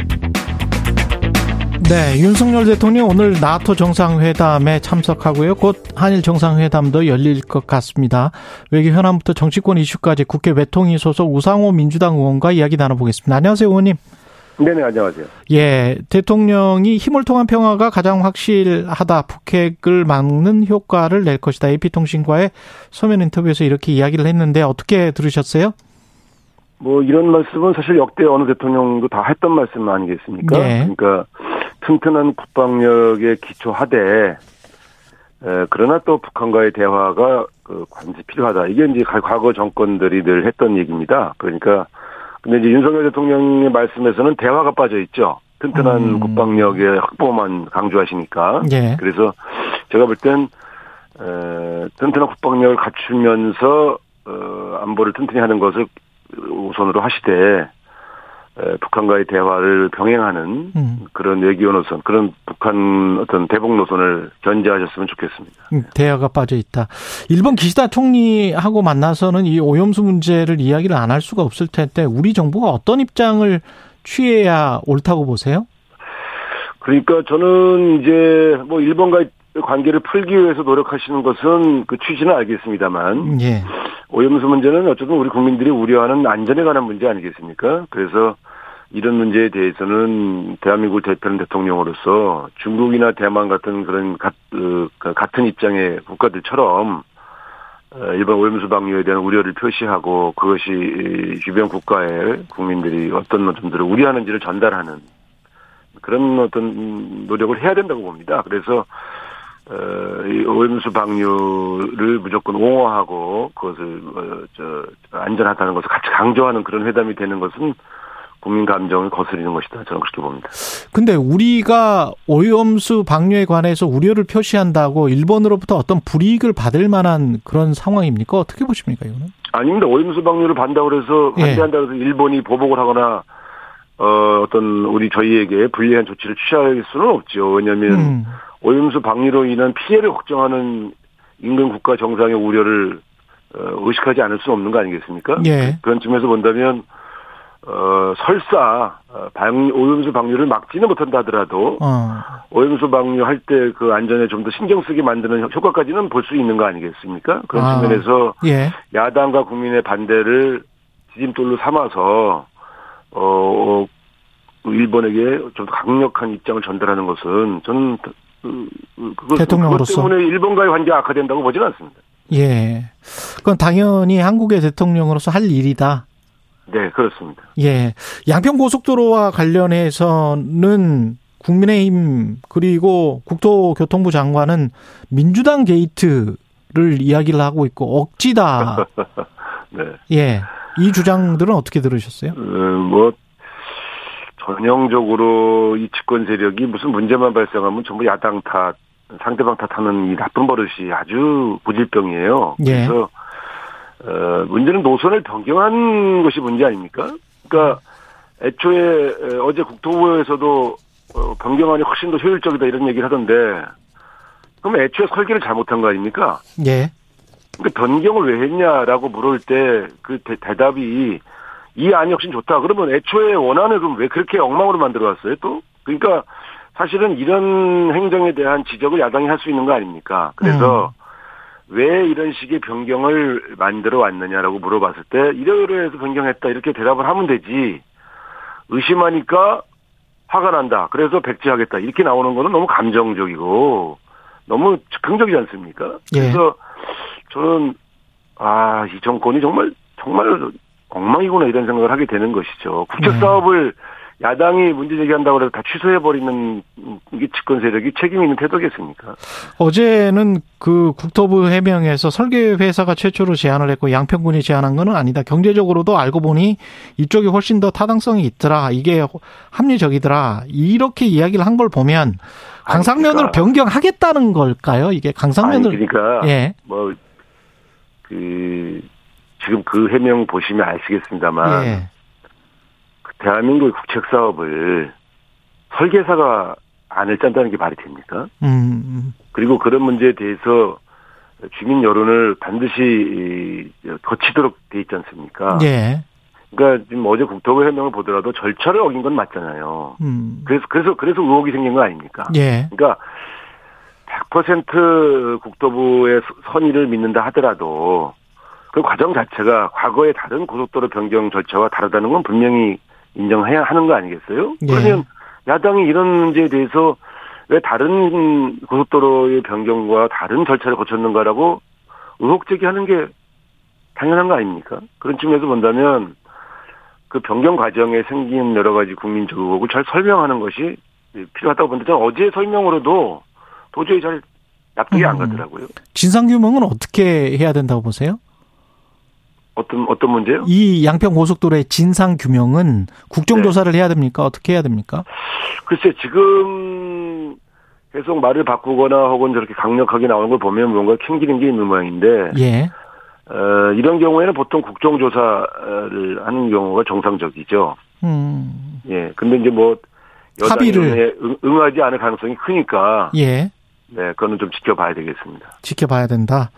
네, 윤석열 대통령 오늘 나토 정상회담에 참석하고요. 곧 한일 정상회담도 열릴 것 같습니다. 외교 현안부터 정치권 이슈까지 국회 외통위 소속 우상호 민주당 의원과 이야기 나눠보겠습니다. 안녕하세요, 의원님. 네네, 안녕하세요. 예, 대통령이 힘을 통한 평화가 가장 확실하다. 북핵을 막는 효과를 낼 것이다. AP통신과의 서면 인터뷰에서 이렇게 이야기를 했는데 어떻게 들으셨어요? 뭐 이런 말씀은 사실 역대 어느 대통령도 다 했던 말씀 아니겠습니까? 네. 그러니까 튼튼한 국방력에 기초하되 에, 그러나 또 북한과의 대화가 그 관시 필요하다. 이게 이제 과거 정권들이 늘 했던 얘기입니다. 그러니까 근데 이제 윤석열 대통령의 말씀에서는 대화가 빠져 있죠. 튼튼한 음. 국방력의 확보만 강조하시니까. 예. 그래서 제가 볼땐 에, 튼튼한 국방력을 갖추면서 어, 안보를 튼튼히 하는 것을 우선으로 하시되 에, 북한과의 대화를 병행하는 음, 그런 외교 노선, 그런 북한 어떤 대북 노선을 견제하셨으면 좋겠습니다. 음, 대화가 빠져 있다. 일본 기시다 총리하고 만나서는 이 오염수 문제를 이야기를 안 할 수가 없을 텐데 우리 정부가 어떤 입장을 취해야 옳다고 보세요? 그러니까 저는 이제 뭐 일본과의 관계를 풀기 위해서 노력하시는 것은 그 취지는 알겠습니다만 예. 오염수 문제는 어쨌든 우리 국민들이 우려하는 안전에 관한 문제 아니겠습니까? 그래서 이런 문제에 대해서는 대한민국을 대표하는 대통령으로서 중국이나 대만 같은 그런 가, 어, 같은 입장의 국가들처럼 어, 일본 오염수 방류에 대한 우려를 표시하고 그것이 이 주변 국가의 국민들이 어떤 점들을 우려하는지를 전달하는 그런 어떤 노력을 해야 된다고 봅니다. 그래서 어, 이 오염수 방류를 무조건 옹호하고 그것을 어, 저 안전하다는 것을 같이 강조하는 그런 회담이 되는 것은 국민 감정을 거스리는 것이다. 저는 그렇게 봅니다. 근데 우리가 오염수 방류에 관해서 우려를 표시한다고 일본으로부터 어떤 불이익을 받을 만한 그런 상황입니까? 어떻게 보십니까, 이거는? 아닙니다. 오염수 방류를 반다고 그래서 예. 반대한다고 해서 일본이 보복을 하거나 어, 어떤 우리 저희에게 불리한 조치를 취할 수는 없죠. 왜냐하면 음, 오염수 방류로 인한 피해를 걱정하는 인근 국가 정상의 우려를 어, 의식하지 않을 수 없는 거 아니겠습니까? 예. 그런 측면에서 본다면 어, 설사 어, 방, 오염수 방류를 막지는 못한다 하더라도 어, 오염수 방류할 때 그 안전에 좀 더 신경 쓰게 만드는 효과까지는 볼 수 있는 거 아니겠습니까? 그런 아. 측면에서 예. 야당과 국민의 반대를 지짐돌로 삼아서 어, 어, 일본에게 좀 강력한 입장을 전달하는 것은 저는 그, 그, 그것, 대통령으로서. 그것 때문에 일본과의 관계가 악화된다고 보지는 않습니다. 예. 그건 당연히 한국의 대통령으로서 할 일이다. 네, 그렇습니다. 예. 양평 고속도로와 관련해서는 국민의힘 그리고 국토교통부 장관은 민주당 게이트를 이야기를 하고 있고 억지다. 네. 예. 이 주장들은 어떻게 들으셨어요? 어, 뭐 전형적으로 이 집권 세력이 무슨 문제만 발생하면 전부 야당 탓, 상대방 탓하는 이 나쁜 버릇이 아주 부질병이에요. 예. 그래서 어, 문제는 노선을 변경한 것이 문제 아닙니까? 그러니까 애초에 에, 어제 국토부에서도 어, 변경안이 훨씬 더 효율적이다 이런 얘기를 하던데 그럼 애초에 설계를 잘못한 거 아닙니까? 예. 그러니까 변경을 왜 했냐라고 물을 때 그 대답이 이 안이 훨씬 좋다. 그러면 애초에 원안을 그럼 왜 그렇게 엉망으로 만들어 왔어요 또? 그러니까 사실은 이런 행정에 대한 지적을 야당이 할 수 있는 거 아닙니까? 그래서 왜 이런 식의 변경을 만들어 왔느냐라고 물어봤을 때 이러이러 해서 변경했다 이렇게 대답을 하면 되지 의심하니까 화가 난다. 그래서 백지하겠다. 이렇게 나오는 거는 너무 감정적이고 너무 즉흥적이지 않습니까? 예. 그래서 저는 아, 이 정권이 정말 정말 엉망이구나 이런 생각을 하게 되는 것이죠. 국책 네. 사업을 야당이 문제 제기한다고 해서 다 취소해버리는 이게 집권 세력이 책임 있는 태도겠습니까? 어제는 그 국토부 해명에서 설계 회사가 최초로 제안을 했고 양평군이 제안한 거는 아니다. 경제적으로도 알고 보니 이쪽이 훨씬 더 타당성이 있더라. 이게 합리적이더라. 이렇게 이야기를 한 걸 보면 강상면으로 그러니까. 변경하겠다는 걸까요? 이게 강상면을 그러니까 예. 뭐 그 지금 그 해명 보시면 아시겠습니다만 예. 그 대한민국의 국책 사업을 설계사가 안을 짠다는 게 말이 됩니까? 음. 그리고 그런 문제에 대해서 주민 여론을 반드시 이, 거치도록 돼 있지 않습니까? 예. 그러니까 지금 어제 국토부 해명을 보더라도 절차를 어긴 건 맞잖아요. 음. 그래서 그래서 그래서 의혹이 생긴 거 아닙니까? 예. 그러니까 100% 국토부의 선의를 믿는다 하더라도 그 과정 자체가 과거의 다른 고속도로 변경 절차와 다르다는 건 분명히 인정해야 하는 거 아니겠어요? 예. 그러면 야당이 이런 문제에 대해서 왜 다른 고속도로의 변경과 다른 절차를 거쳤는가라고 의혹 제기하는 게 당연한 거 아닙니까? 그런 측면에서 본다면 그 변경 과정에 생긴 여러 가지 국민적 의혹을 잘 설명하는 것이 필요하다고 보는데 저는 어제 설명으로도 도저히 잘 납득이 안 음. 가더라고요. 진상 규명은 어떻게 해야 된다고 보세요? 어떤 어떤 문제요? 이 양평 고속도로의 진상 규명은 국정조사를 해야 됩니까? 어떻게 해야 됩니까? 글쎄 지금 계속 말을 바꾸거나 혹은 저렇게 강력하게 나오는 걸 보면 뭔가 캥기는 게 있는 모양인데 예. 어, 이런 경우에는 보통 국정조사를 하는 경우가 정상적이죠. 음. 예. 근데 이제 뭐 여당이 합의를. 응- 응하지 않을 가능성이 크니까 예. 네, 그거는 좀 지켜봐야 되겠습니다. 지켜봐야 된다.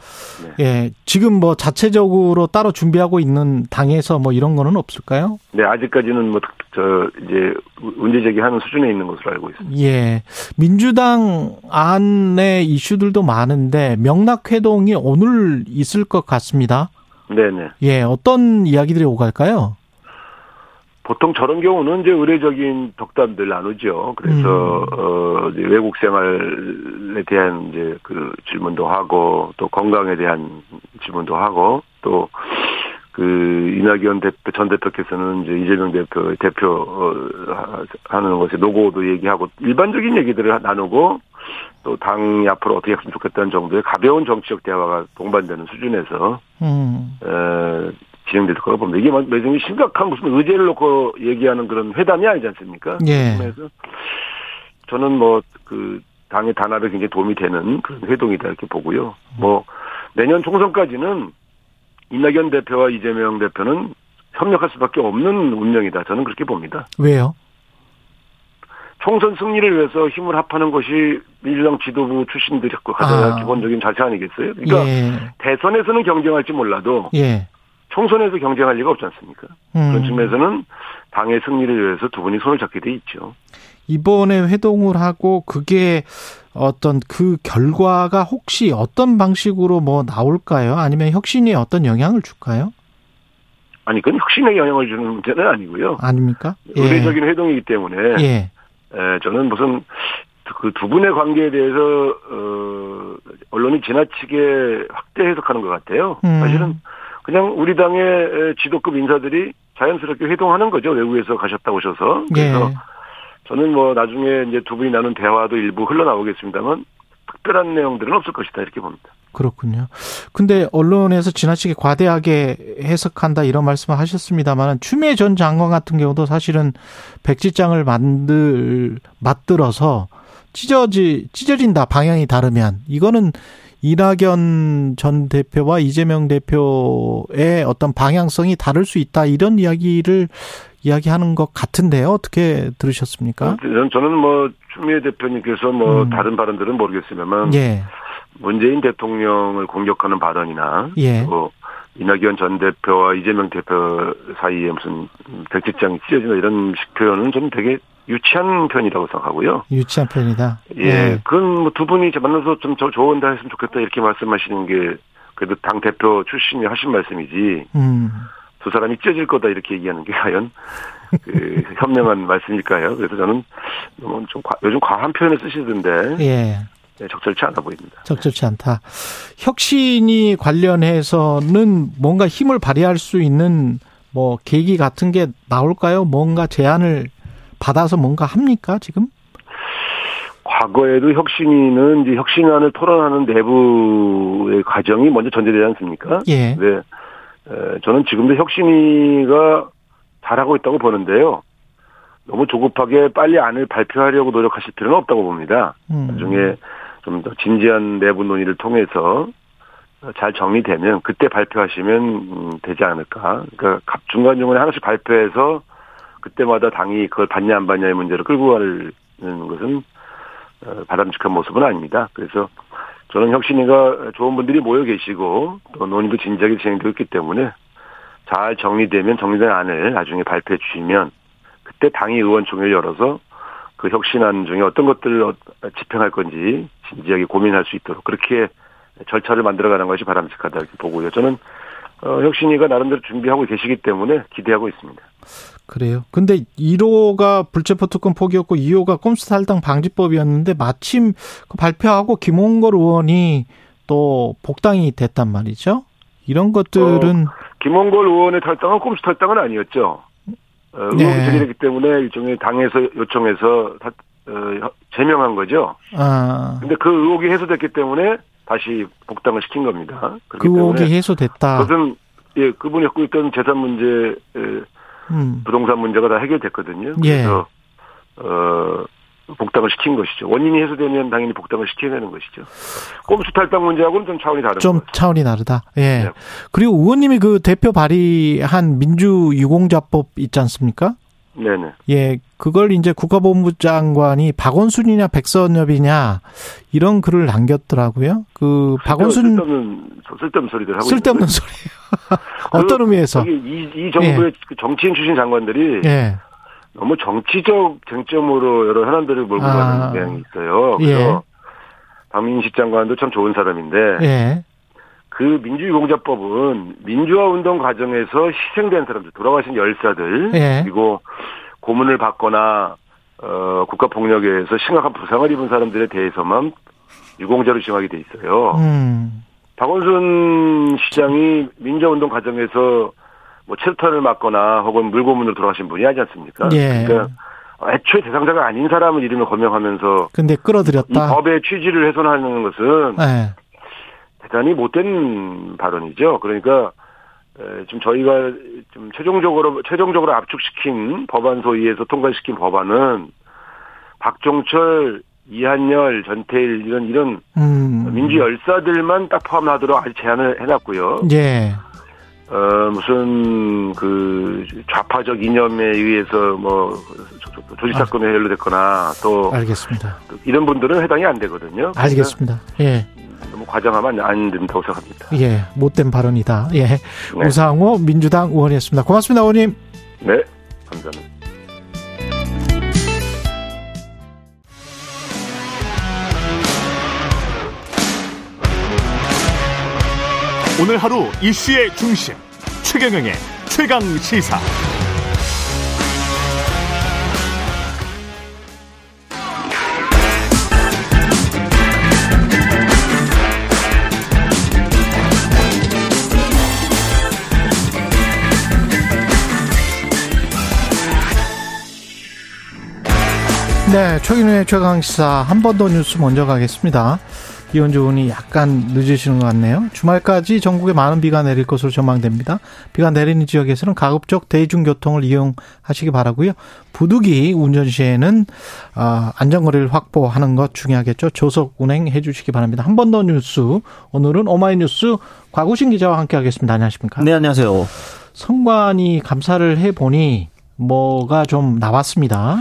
네. 예. 지금 뭐 자체적으로 따로 준비하고 있는 당에서 뭐 이런 거는 없을까요? 네, 아직까지는 뭐 저 이제 문제 제기하는 수준에 있는 것으로 알고 있습니다. 예. 민주당 안에 이슈들도 많은데 명락 회동이 오늘 있을 것 같습니다. 네, 네. 예. 어떤 이야기들이 오갈까요? 보통 저런 경우는 이제 의례적인 덕담들 나누죠. 그래서 어 이제 외국 생활에 대한 이제 그 질문도 하고 또 건강에 대한 질문도 하고 또 그 이낙연 대표 전 대표께서는 이제 이재명 대표 대표 어, 하- 하는 것에 노고도 얘기하고 일반적인 얘기들을 나누고 또 당이 앞으로 어떻게 했으면 좋겠다는 정도의 가벼운 정치적 대화가 동반되는 수준에서 음. 에, 진행될 거라고 봅니다. 이게 막 매정이 심각한 무슨 의제를 놓고 얘기하는 그런 회담이 아니지 않습니까? 예. 그래서 저는 뭐 그 당의 단합에 굉장히 도움이 되는 그런 회동이다 이렇게 보고요. 뭐 내년 총선까지는 이낙연 대표와 이재명 대표는 협력할 수밖에 없는 운명이다. 저는 그렇게 봅니다. 왜요? 총선 승리를 위해서 힘을 합하는 것이 민주당 지도부 출신들이 가져야 아. 기본적인 자세 아니겠어요? 그러니까 예. 대선에서는 경쟁할지 몰라도 예. 총선에서 경쟁할 리가 없지 않습니까? 그런 음. 측면에서는 당의 승리를 위해서 두 분이 손을 잡게 돼 있죠. 이번에 회동을 하고 그게 어떤 그 결과가 혹시 어떤 방식으로 뭐 나올까요? 아니면 혁신에 어떤 영향을 줄까요? 아니, 그건 혁신에 영향을 주는 문제는 아니고요. 아닙니까? 의례적인 회동이기 때문에 예. 에, 저는 무슨 그두 분의 관계에 대해서 어, 언론이 지나치게 확대 해석하는 것 같아요. 음. 사실은 그냥 우리 당의 에, 지도급 인사들이 자연스럽게 회동하는 거죠. 외국에서 가셨다 오셔서. 그래서 예. 저는 뭐 나중에 이제 두 분이 나눈 대화도 일부 흘러나오겠습니다만 특별한 내용들은 없을 것이다 이렇게 봅니다. 그렇군요. 근데 언론에서 지나치게 과대하게 해석한다 이런 말씀을 하셨습니다만 추미애 전 장관 같은 경우도 사실은 백지장을 만들 맞들어서 찢어지 찢어진다 방향이 다르면 이거는 이낙연 전 대표와 이재명 대표의 어떤 방향성이 다를 수 있다 이런 이야기를 이야기하는 것 같은데요. 어떻게 들으셨습니까? 저는, 저는 뭐 추미애 대표님께서 뭐 음. 다른 발언들은 모르겠습니다만 예. 문재인 대통령을 공격하는 발언이나 예. 또 이낙연 전 대표와 이재명 대표 사이에 무슨 백지장이 찢어진다 이런 식 표현은 좀 되게 유치한 편이라고 생각하고요. 유치한 편이다. 예, 네. 그건 뭐 두 분이 만나서 좀저 좋은다 했으면 좋겠다 이렇게 말씀하시는 게 그래도 당 대표 출신이 하신 말씀이지. 음. 두 사람이 찢어질 거다 이렇게 얘기하는 게 과연 그 현명한 말씀일까요? 그래서 저는 너무 좀 과, 요즘 과한 표현을 쓰시던데. 예. 네, 적절치 않아 보입니다. 적절치 않다. 혁신이 관련해서는 뭔가 힘을 발휘할 수 있는 뭐 계기 같은 게 나올까요? 뭔가 제안을 받아서 뭔가 합니까 지금? 과거에도 혁신위는 이제 혁신안을 토론하는 내부의 과정이 먼저 전제되지 않습니까? 예. 네. 저는 지금도 혁신위가 잘하고 있다고 보는데요. 너무 조급하게 빨리 안을 발표하려고 노력하실 필요는 없다고 봅니다. 음. 나중에 좀 더 진지한 내부 논의를 통해서 잘 정리되면 그때 발표하시면 음, 되지 않을까. 그러니까 중간 중간에 하나씩 발표해서 그때마다 당이 그걸 받냐 안 받냐의 문제를 끌고 가는 것은 어, 바람직한 모습은 아닙니다. 그래서 저는 혁신이가 좋은 분들이 모여 계시고 또 논의도 진지하게 진행되고 있기 때문에 잘 정리되면 정리된 안을 나중에 발표해 주시면 그때 당이 의원총회를 열어서 그 혁신안 중에 어떤 것들을 집행할 건지 진지하게 고민할 수 있도록 그렇게 절차를 만들어가는 것이 바람직하다 이렇게 보고요. 저는 어, 혁신이가 나름대로 준비하고 계시기 때문에 기대하고 있습니다. 그래요. 근데 1호가 불체포 특권 포기였고 2호가 꼼수 탈당 방지법이었는데 마침 그 발표하고 김홍걸 의원이 또 복당이 됐단 말이죠. 이런 것들은 어, 김홍걸 의원의 탈당은 꼼수 탈당은 아니었죠. 어, 의혹이 네. 제기되기 때문에 일종의 당에서 요청해서 다, 어, 제명한 거죠. 아. 근데 그 의혹이 해소됐기 때문에 다시 복당을 시킨 겁니다. 그 의혹이 해소됐다. 그것은 예 그분이 갖고 있던 재산 문제, 음. 부동산 문제가 다 해결됐거든요. 예. 그래서 예. 어 복당을 시킨 것이죠. 원인이 해소되면 당연히 복당을 시켜야 되는 것이죠. 꼼수 탈당 문제하고는 좀 차원이 다른 좀 거예요. 차원이 다르다. 예. 네. 그리고 의원님이 그 대표 발의한 민주 유공자법 있지 않습니까? 네네. 예, 그걸 이제 국가본부 장관이 박원순이냐 백선엽이냐 이런 글을 남겼더라고요. 그 박원순 쓸데없는 쓸데없는 소리들 하고 쓸데없는 소리. 어떤 그, 의미에서? 이, 이 정부의 예. 정치인 출신 장관들이 예. 너무 정치적 쟁점으로 여러 현안들을 몰고 아. 가는 경향이 있어요. 그래서 예. 박민식 장관도 참 좋은 사람인데 예. 그 민주유공자법은 민주화 운동 과정에서 희생된 사람들, 돌아가신 열사들 예. 그리고 고문을 받거나 어, 국가 폭력에 의해서 심각한 부상을 입은 사람들에 대해서만 유공자로 지정하게 돼 있어요. 음. 박원순 시장이 민주화운동 과정에서 뭐 체류탄을 맞거나 혹은 물고문으로 돌아가신 분이 하지 않습니까? 예. 그러니까 애초에 대상자가 아닌 사람을 이름을 거명하면서 근데 끌어들였다. 이 법의 취지를 훼손하는 것은 예. 대단히 못된 발언이죠. 그러니까 좀 저희가 좀 최종적으로 최종적으로 압축시킨 법안 소위에서 통과시킨 법안은 박종철, 이한열, 전태일 이런 이런 음. 민주 열사들만 딱 포함하도록 아직 제안을 해놨고요. 예. 어, 무슨, 그, 좌파적 이념에 의해서 뭐, 조직 사건에 아. 연루됐거나 또. 알겠습니다. 또 이런 분들은 해당이 안 되거든요. 알겠습니다. 예. 너무 과장하면 안 된다고 생각합니다. 예, 못된 발언이다. 예. 네. 우상호 민주당 의원이었습니다. 고맙습니다, 의원님. 네, 감사합니다. 오늘 하루 이슈의 중심 최경영의 최강 시사. 네, 최근의 최강시사 한 번 더 뉴스 먼저 가겠습니다. 기온 좋으니 약간 늦으시는 것 같네요. 주말까지 전국에 많은 비가 내릴 것으로 전망됩니다. 비가 내리는 지역에서는 가급적 대중교통을 이용하시기 바라고요. 부득이 운전 시에는 아, 안전거리를 확보하는 것 중요하겠죠. 조속 운행해 주시기 바랍니다. 한 번 더 뉴스 오늘은 오마이뉴스 과구신 기자와 함께하겠습니다. 안녕하십니까? 네, 안녕하세요. 성관이 감사를 해 보니 뭐가 좀 나왔습니다.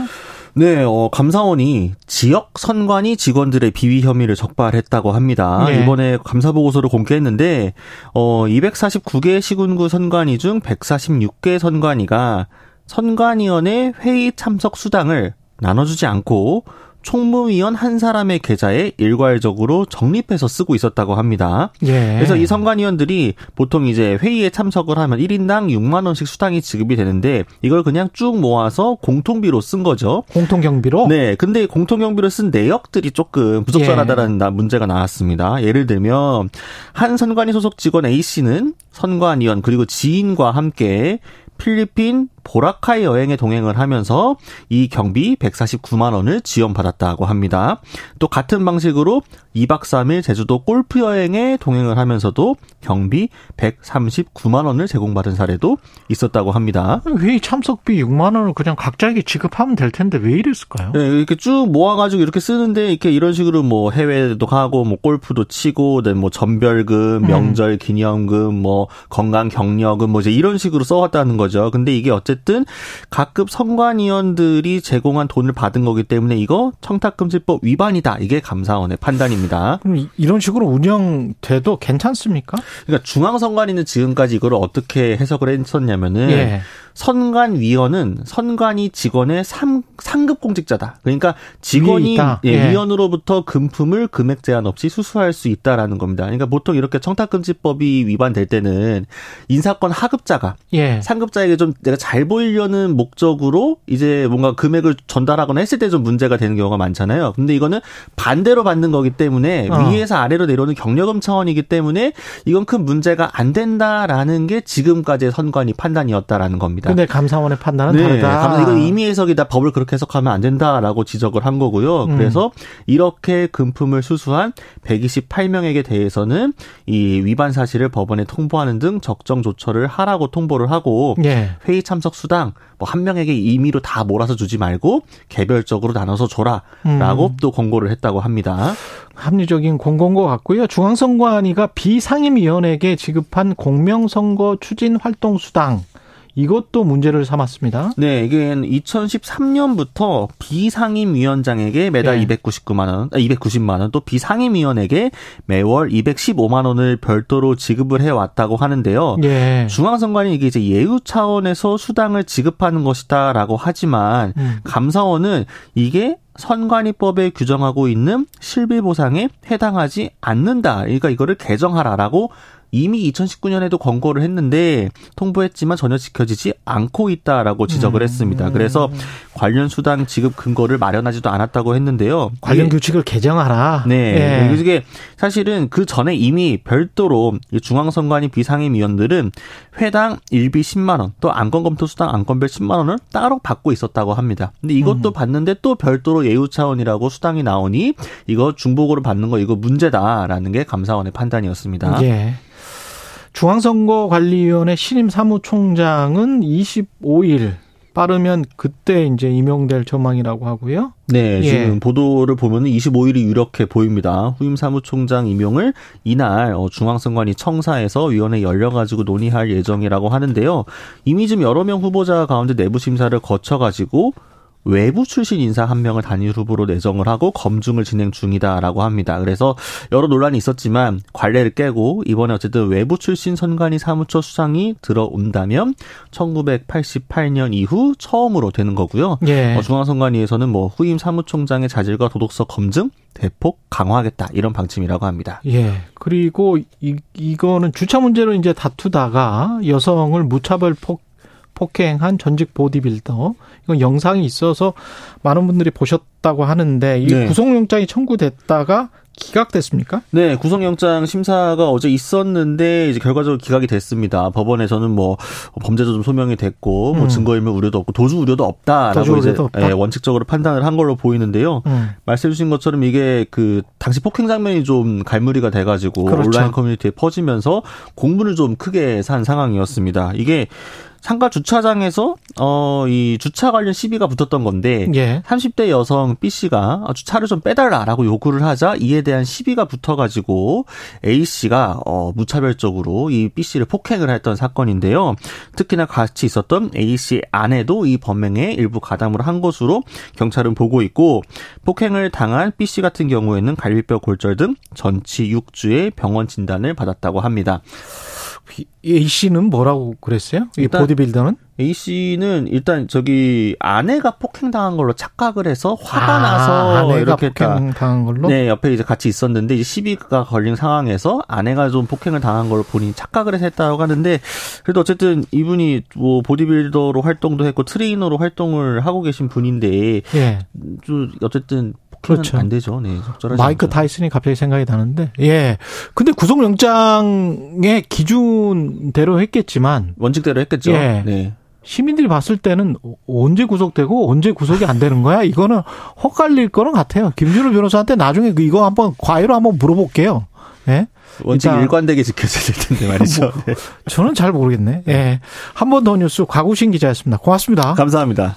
네, 어, 감사원이 지역 선관위 직원들의 비위 혐의를 적발했다고 합니다. 네. 이번에 감사 보고서를 공개했는데 어 249개 시군구 선관위 중 146개 선관위가 선관위원회 회의 참석 수당을 나눠주지 않고 총무위원 한 사람의 계좌에 일괄적으로 적립해서 쓰고 있었다고 합니다. 예. 그래서 이 선관위원들이 보통 이제 회의에 참석을 하면 1인당 6만 원씩 수당이 지급이 되는데 이걸 그냥 쭉 모아서 공통비로 쓴 거죠. 공통 경비로 네, 근데 공통경비를 쓴 내역들이 조금 부적절하다라는 나- 문제가 나왔습니다. 예를 들면 한 선관위 소속 직원 A 씨는 선관위원 그리고 지인과 함께 필리핀 보라카이 여행에 동행을 하면서 이 경비 149만 원을 지원받았다고 합니다. 또 같은 방식으로 2박 3일 제주도 골프 여행에 동행을 하면서도 경비 139만 원을 제공받은 사례도 있었다고 합니다. 회의 참석비 6만 원을 그냥 각자에게 지급하면 될 텐데 왜 이랬을까요? 네, 이렇게 쭉 모아가지고 이렇게 쓰는데 이렇게 이런 식으로 뭐 해외도 가고 뭐 골프도 치고, 네, 뭐 전별금, 명절 기념금, 뭐 건강 격려금, 뭐 이제 이런 식으로 써왔다는 거죠. 근데 이게 어 쨌든 각급 선관위원들이 제공한 돈을 받은 거기 때문에 이거 청탁금지법 위반이다. 이게 감사원의 판단입니다. 그럼 이- 이런 식으로 운영돼도 괜찮습니까? 그러니까 중앙선관위는 지금까지 이거를 어떻게 해석을 했었냐면은 예. 선관위원은 선관위 직원의 삼, 상급 공직자다. 그러니까 직원이. 예, 예. 위원으로부터 금품을 금액 제한 없이 수수할 수 있다라는 겁니다. 그러니까 보통 이렇게 청탁금지법이 위반될 때는 인사권 하급자가 예. 상급자에게 좀 내가 잘 보이려는 목적으로 이제 뭔가 금액을 전달하거나 했을 때 좀 문제가 되는 경우가 많잖아요. 근데 이거는 반대로 받는 거기 때문에 어. 위에서 아래로 내려오는 경력금 차원이기 때문에 이건 큰 문제가 안 된다라는 게 지금까지의 선관위 판단이었다라는 겁니다. 근데 감사원의 판단은 네, 다르다. 이건 임의 해석이다. 법을 그렇게 해석하면 안 된다라고 지적을 한 거고요. 음. 그래서 이렇게 금품을 수수한 128명에게 대해서는 이 위반 사실을 법원에 통보하는 등 적정 조처를 하라고 통보를 하고 예. 회의 참석 수당 뭐 한 명에게 임의로 다 몰아서 주지 말고 개별적으로 나눠서 줘라라고 음. 또 권고를 했다고 합니다. 합리적인 공고인 것 같고요. 중앙선관위가 비상임위원에게 지급한 공명선거 추진 활동 수당 이것도 문제를 삼았습니다. 네, 이게 2013년부터 비상임위원장에게 매달 예. 299만 원, 아, 290만 원, 또 비상임위원에게 매월 215만 원을 별도로 지급을 해왔다고 하는데요. 예. 중앙선관위 이게 이제 예우 차원에서 수당을 지급하는 것이다라고 하지만 음. 감사원은 이게 선관위법에 규정하고 있는 실비 보상에 해당하지 않는다. 그러니까 이거를 개정하라라고 이미 2019년에도 권고를 했는데 통보했지만 전혀 지켜지지 않고 있다라고 지적을 음. 했습니다. 그래서 관련 수당 지급 근거를 마련하지도 않았다고 했는데요. 관련 규칙을 개정하라. 네. 예. 이게 사실은 그 전에 이미 별도로 이 중앙선관위 비상임위원들은 회당 일비 10만 원, 또 안건검토 수당 안건별 10만 원을 따로 받고 있었다고 합니다. 근데 이것도 음. 받는데 또 별도로 예우 차원이라고 수당이 나오니 이거 중복으로 받는 거 이거 문제다라는 게 감사원의 판단이었습니다. 예. 중앙선거관리위원회 신임 사무총장은 25일 빠르면 그때 이제 임용될 전망이라고 하고요. 네, 예. 지금 보도를 보면 25일이 유력해 보입니다. 후임 사무총장 임용을 이날 어, 중앙선관위 청사에서 위원회 열려가지고 논의할 예정이라고 하는데요. 이미 좀 여러 명 후보자 가운데 내부 심사를 거쳐가지고 외부 출신 인사 한 명을 단일 후보로 내정을 하고 검증을 진행 중이다라고 합니다. 그래서 여러 논란이 있었지만 관례를 깨고 이번에 어쨌든 외부 출신 선관위 사무처 수상이 들어온다면 1988년 이후 처음으로 되는 거고요. 예. 어, 중앙선관위에서는 뭐 후임 사무총장의 자질과 도덕성 검증 대폭 강화하겠다 이런 방침이라고 합니다. 예. 그리고 이, 이거는 주차 문제로 이제 다투다가 여성을 무차별 폭, 폭행한 전직 보디빌더. 이건 영상이 있어서 많은 분들이 보셨다고 하는데 이 네. 구속영장이 청구됐다가 기각됐습니까? 네, 구속영장 심사가 어제 있었는데 이제 결과적으로 기각이 됐습니다. 법원에서는 뭐 범죄도 좀 소명이 됐고 뭐 음. 증거인멸 우려도 없고 도주 우려도 없다라고 도주 이제 없다? 예, 원칙적으로 판단을 한 걸로 보이는데요. 음. 말씀해 주신 것처럼 이게 그 당시 폭행 장면이 좀 갈무리가 돼가지고 그렇죠. 온라인 커뮤니티에 퍼지면서 공분을 좀 크게 산 상황이었습니다. 이게 상가 주차장에서 어 이 주차 관련 시비가 붙었던 건데 예. 30대 여성 B 씨가 주차를 좀 빼달라라고 요구를 하자 이에 대한 시비가 붙어가지고 A 씨가 어 무차별적으로 이 B 씨를 폭행을 했던 사건인데요. 특히나 같이 있었던 A 씨 아내도 이 범행에 일부 가담을 한 것으로 경찰은 보고 있고 폭행을 당한 B 씨 같은 경우에는 갈비뼈 골절 등 전치 6주의 병원 진단을 받았다고 합니다. A 씨는 뭐라고 그랬어요? 이 보디빌더는? A 씨는 일단 저기 아내가 폭행당한 걸로 착각을 해서 화가 아, 나서 이렇게 다 폭행당한 걸로? 네, 옆에 이제 같이 있었는데 이제 시비가 걸린 상황에서 아내가 좀 폭행을 당한 걸 본인이 착각을 해서 했다고 하는데 그래도 어쨌든 이분이 뭐 보디빌더로 활동도 했고 트레이너로 활동을 하고 계신 분인데 예. 좀 어쨌든 그렇죠. 안 되죠. 네, 적절하지 마이크. 타이슨이 갑자기 생각이 나는데, 예. 근데 구속영장의 기준대로 했겠지만, 원칙대로 했겠죠. 예. 네. 시민들이 봤을 때는 언제 구속되고 언제 구속이 안 되는 거야? 이거는 헛갈릴 거는 같아요. 김준호 변호사한테 나중에 그 이거 한번 과외로 한번 물어볼게요. 예? 원칙 일관되게 지켜져야 될 텐데 말이죠. 뭐, 네. 저는 잘 모르겠네. 예. 한 번 더 뉴스 과구신 기자였습니다. 고맙습니다. 감사합니다.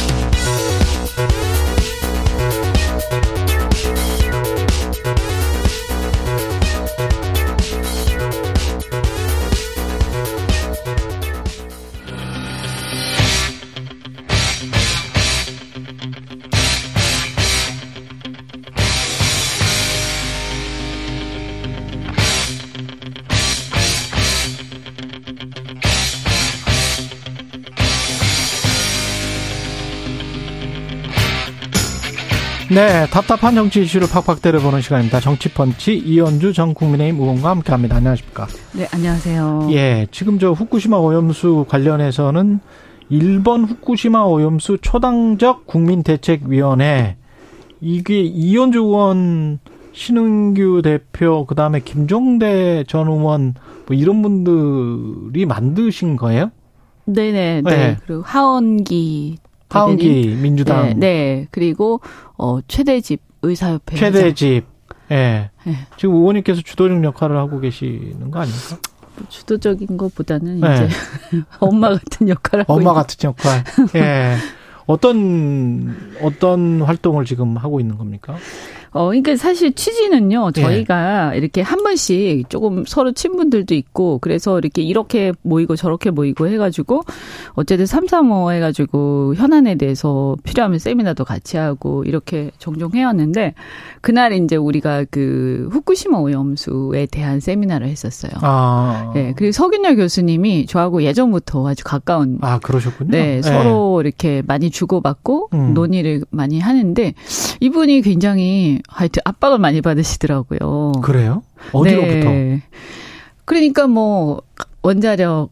네, 답답한 정치 이슈를 팍팍 때려보는 시간입니다. 정치펀치 이현주 전 국민의힘 의원과 함께합니다. 안녕하십니까? 네, 안녕하세요. 예, 지금 저 후쿠시마 오염수 관련해서는 일본 후쿠시마 오염수 초당적 국민대책위원회 이게 이현주 의원, 신은규 대표, 그 다음에 김종대 전 의원 뭐 이런 분들이 만드신 거예요? 네네, 네. 네. 그리고 하원기. 하은기 대변인. 민주당 네, 네. 그리고, 어, 최대집 의사협회. 최대집. 예. 네. 지금 의원님께서 주도적 역할을 하고 계시는 거 아닙니까? 뭐 주도적인 것보다는 네. 이제 엄마 같은 역할을 하고 엄마 같은 역할. 예. 어떤 어떤 활동을 지금 하고 있는 겁니까? 어, 그러니까 사실 취지는요, 예. 저희가 이렇게 한 번씩 조금 서로 친분들도 있고, 그래서 이렇게 이렇게 모이고 저렇게 모이고 해가지고, 어쨌든 삼삼오 해가지고 현안에 대해서 필요하면 세미나도 같이 하고, 이렇게 종종 해왔는데, 그날 이제 우리가 그 후쿠시마 오염수에 대한 세미나를 했었어요. 아. 예, 그리고 서균열 교수님이 저하고 예전부터 아주 가까운 아, 그러셨군요. 네, 예. 서로 이렇게 많이 주고받고 음. 논의를 많이 하는데 이분이 굉장히 하여튼 압박을 많이 받으시더라고요. 그래요? 어디로부터? 네. 그러니까 뭐 원자력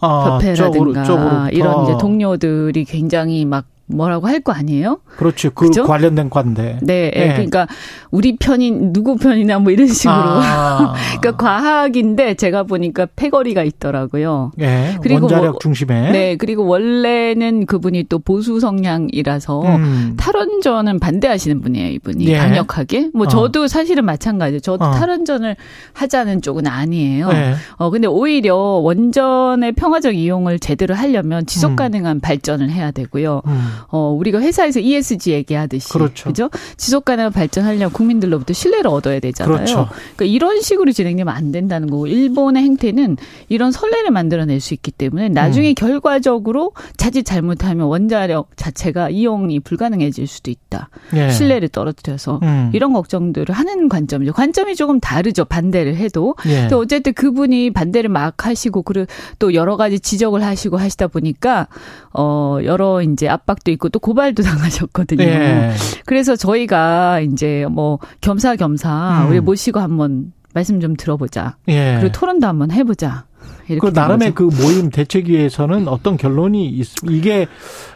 아, 협회라든가 쪽으로-. 이런 이제 동료들이 굉장히 막 뭐라고 할 거 아니에요? 그렇지. 그 그죠? 관련된 관대. 네, 예. 그러니까 우리 편인 누구 편이나 뭐 이런 식으로. 아. 그러니까 과학인데 제가 보니까 패거리가 있더라고요. 예. 그리고 원자력 뭐- 중심에. 네, 그리고 원래는 그분이 또 보수 성향이라서 음. 탈원전은 반대하시는 분이에요, 이분이. 예. 강력하게. 뭐 어. 저도 사실은 마찬가지예요. 저도 어. 탈원전을 하자는 쪽은 아니에요. 네. 어, 근데 오히려 원전의 평화적 이용을 제대로 하려면 지속 음. 가능한 발전을 해야 되고요. 음. 어, 우리가 회사에서 ESG 얘기하듯이. 그렇죠. 그죠? 지속 가능한 발전하려면 국민들로부터 신뢰를 얻어야 되잖아요. 그렇죠. 그러니까 이런 식으로 진행되면 안 된다는 거고 일본의 행태는 이런 선례를 만들어낼 수 있기 때문에 나중에 음. 결과적으로 자칫 잘못하면 원자력 자체가 이용이 불가능해질 수도 있다. 예. 신뢰를 떨어뜨려서 음. 이런 걱정들을 하는 관점이죠. 관점이 조금 다르죠. 반대를 해도. 예. 어쨌든 그분이 반대를 막 하시고 그리고 또 여러 가지 지적을 하시고 하시다 보니까 어 여러 이제 압박도 있고 또 고발도 당하셨거든요. 예. 그래서 저희가 이제 뭐 겸사겸사 음. 우리 모시고 한번 말씀 좀 들어보자. 예. 그리고 토론도 한번 해보자. 그된 나름의 거죠. 그 모임 대책위에서는 어떤 결론이 있, 이게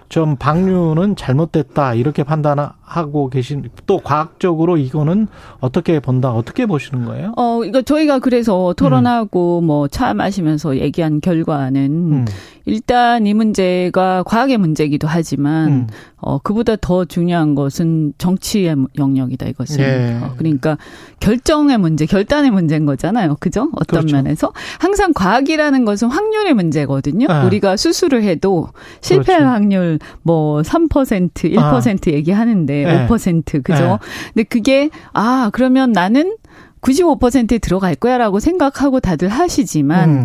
좀 방류는 잘못됐다 이렇게 판단한 하고 계신 또 과학적으로 이거는 어떻게 본다 어떻게 보시는 거예요? 어 이거 저희가 그래서 토론하고 음. 뭐차 마시면서 얘기한 결과는 음. 일단 이 문제가 과학의 문제이기도 하지만 음. 어 그보다 더 중요한 것은 정치의 영역이다 이것은 예. 어, 그러니까 결정의 문제, 결단의 문제인 거잖아요, 그죠? 어떤 그렇죠. 면에서 항상 과학이라는 것은 확률의 문제거든요. 아. 우리가 수술을 해도 실패할 그렇죠. 확률 뭐 3%, 1% 아. 얘기하는데 예. 5% 그죠? 예. 근데 그게 아 그러면 나는 95%에 들어갈 거야라고 생각하고 다들 하시지만 음.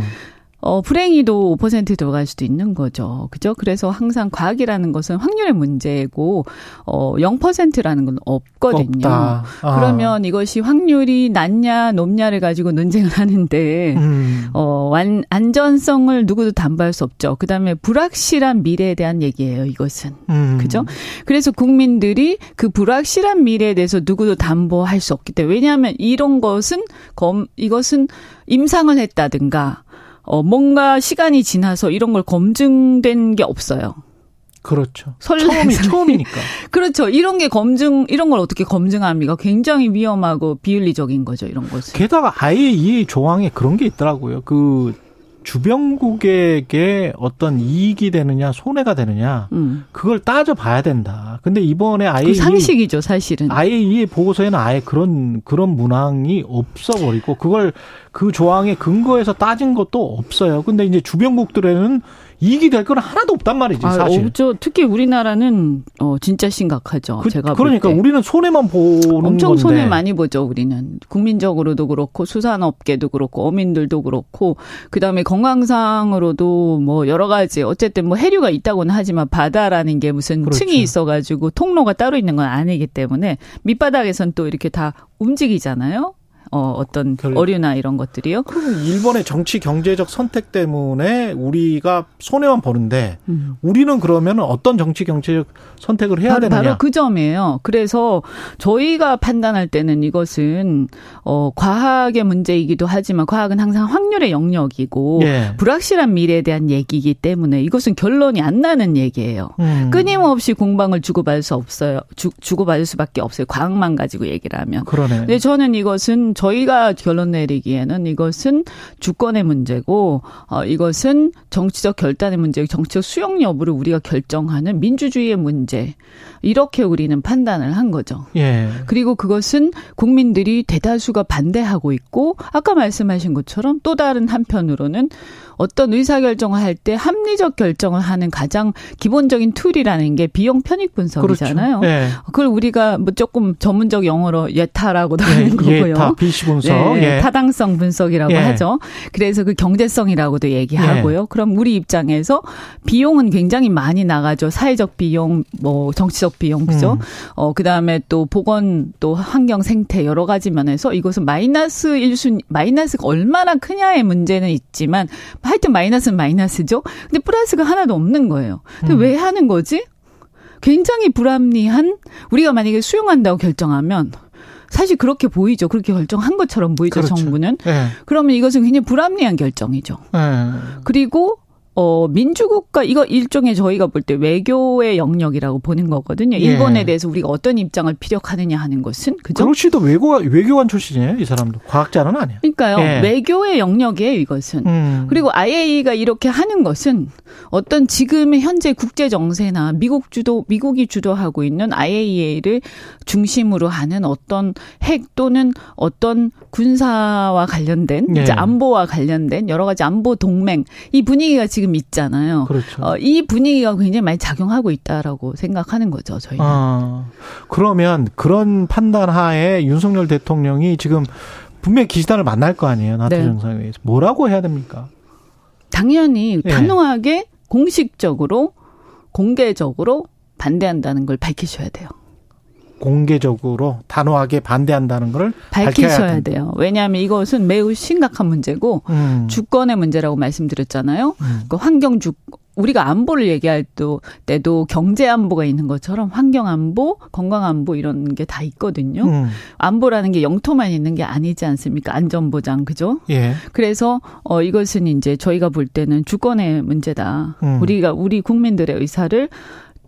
어, 불행히도 5% 들어갈 수도 있는 거죠. 그죠? 그래서 항상 과학이라는 것은 확률의 문제고, 어, 0%라는 건 없거든요. 아. 그러면 이것이 확률이 낮냐, 높냐를 가지고 논쟁을 하는데, 음. 어, 완, 안전성을 누구도 담보할 수 없죠. 그 다음에 불확실한 미래에 대한 얘기예요, 이것은. 음. 그죠? 그래서 국민들이 그 불확실한 미래에 대해서 누구도 담보할 수 없기 때문에, 왜냐하면 이런 것은, 검, 이것은 임상을 했다든가, 어, 뭔가 시간이 지나서 이런 걸 검증된 게 없어요. 그렇죠. 처음이 처음이니까. 그렇죠. 이런 게 검증 이런 걸 어떻게 검증합니까? 굉장히 위험하고 비윤리적인 거죠. 이런 것은. 게다가 아예 이 조항에 그런 게 있더라고요. 그 주변국에게 어떤 이익이 되느냐 손해가 되느냐 음. 그걸 따져 봐야 된다. 근데 이번에 아예 그 상식이죠 사실은. 아예 이 보고서에는 아예 그런 그런 문항이 없어 버리고 그걸 그 조항에 근거해서 따진 것도 없어요. 근데 이제 주변국들에는 이익이 될 건 하나도 없단 말이지 아, 사실. 없죠. 특히 우리나라는 어 진짜 심각하죠. 그, 제가 그러니까 우리는 손해만 보는 엄청 건데. 손해 많이 보죠. 우리는 국민적으로도 그렇고 수산업계도 그렇고 어민들도 그렇고 그다음에 건강상으로도 뭐 여러 가지 어쨌든 뭐 해류가 있다고는 하지만 바다라는 게 무슨 그렇죠. 층이 있어가지고 통로가 따로 있는 건 아니기 때문에 밑바닥에선 또 이렇게 다 움직이잖아요. 어, 어떤 결... 어류나 이런 것들이요. 그럼 일본의 정치 경제적 선택 때문에 우리가 손해만 보는데 음. 우리는 그러면 어떤 정치 경제적 선택을 해야 바로, 되느냐? 바로 그 점이에요. 그래서 저희가 판단할 때는 이것은 어, 과학의 문제이기도 하지만 과학은 항상 확률의 영역이고 예. 불확실한 미래에 대한 얘기이기 때문에 이것은 결론이 안 나는 얘기예요. 음. 끊임없이 공방을 주고받을 수 없어요. 주, 주고받을 수밖에 없어요. 과학만 가지고 얘기를 하면. 그러네. 근데 저는 이것은 저희가 결론 내리기에는 이것은 주권의 문제고 어 이것은 정치적 결단의 문제, 정치적 수용 여부를 우리가 결정하는 민주주의의 문제. 이렇게 우리는 판단을 한 거죠. 예. 그리고 그것은 국민들이 대다수가 반대하고 있고 아까 말씀하신 것처럼 또 다른 한편으로는 어떤 의사결정을 할 때 합리적 결정을 하는 가장 기본적인 tool이라는 게 비용 편익 분석이잖아요. 그렇죠. 네. 그걸 우리가 뭐 조금 전문적 용어로 예타라고도 네. 하는 거고요. 예타, BC 분석. 네. 예. 타당성 분석이라고 예. 하죠. 그래서 그 경제성이라고도 얘기하고요. 예. 그럼 우리 입장에서 비용은 굉장히 많이 나가죠. 사회적 비용, 뭐 정치적 비용, 그죠? 음. 어, 그 다음에 또 보건 또 환경 생태 여러 가지 면에서 이것은 마이너스 1순, 마이너스가 얼마나 크냐의 문제는 있지만 하여튼 마이너스는 마이너스죠. 근데 플러스가 하나도 없는 거예요. 근데 음. 왜 하는 거지? 굉장히 불합리한 우리가 만약에 수용한다고 결정하면 사실 그렇게 보이죠. 그렇게 결정한 것처럼 보이죠. 그렇죠. 정부는. 네. 그러면 이것은 굉장히 불합리한 결정이죠. 네. 그리고 어, 민주국가, 이거 일종의 저희가 볼 때 외교의 영역이라고 보는 거거든요. 예. 일본에 예. 대해서 우리가 어떤 입장을 피력하느냐 하는 것은. 그죠? 그렇지도 외교관, 외교관 출신이에요, 이 사람도. 과학자는 아니에요. 그러니까요. 예. 외교의 영역이에요, 이것은. 음. 그리고 IAEA가 이렇게 하는 것은 어떤 지금의 현재 국제 정세나 미국 주도, 미국이 주도하고 있는 IAEA를 중심으로 하는 어떤 핵 또는 어떤 군사와 관련된, 예. 이제 안보와 관련된 여러 가지 안보 동맹, 이 분위기가 지금 있잖아요. 그렇죠. 어, 이 분위기가 굉장히 많이 작용하고 있다라고 생각하는 거죠, 저희는. 아, 그러면 그런 판단하에 윤석열 대통령이 지금 분명 히 기시단을 만날 거 아니에요, 나토 네. 정상회의에서. 뭐라고 해야 됩니까? 당연히 예. 단호하게 공식적으로 공개적으로 반대한다는 걸 밝히셔야 돼요. 공개적으로 단호하게 반대한다는 걸 밝히셔야 돼요. 왜냐하면 이것은 매우 심각한 문제고 음. 주권의 문제라고 말씀드렸잖아요. 음. 그 환경 주 우리가 안보를 얘기할 때도 경제 안보가 있는 것처럼 환경 안보, 건강 안보 이런 게 다 있거든요. 음. 안보라는 게 영토만 있는 게 아니지 않습니까? 안전 보장 그죠? 예. 그래서 어 이것은 이제 저희가 볼 때는 주권의 문제다. 음. 우리가 우리 국민들의 의사를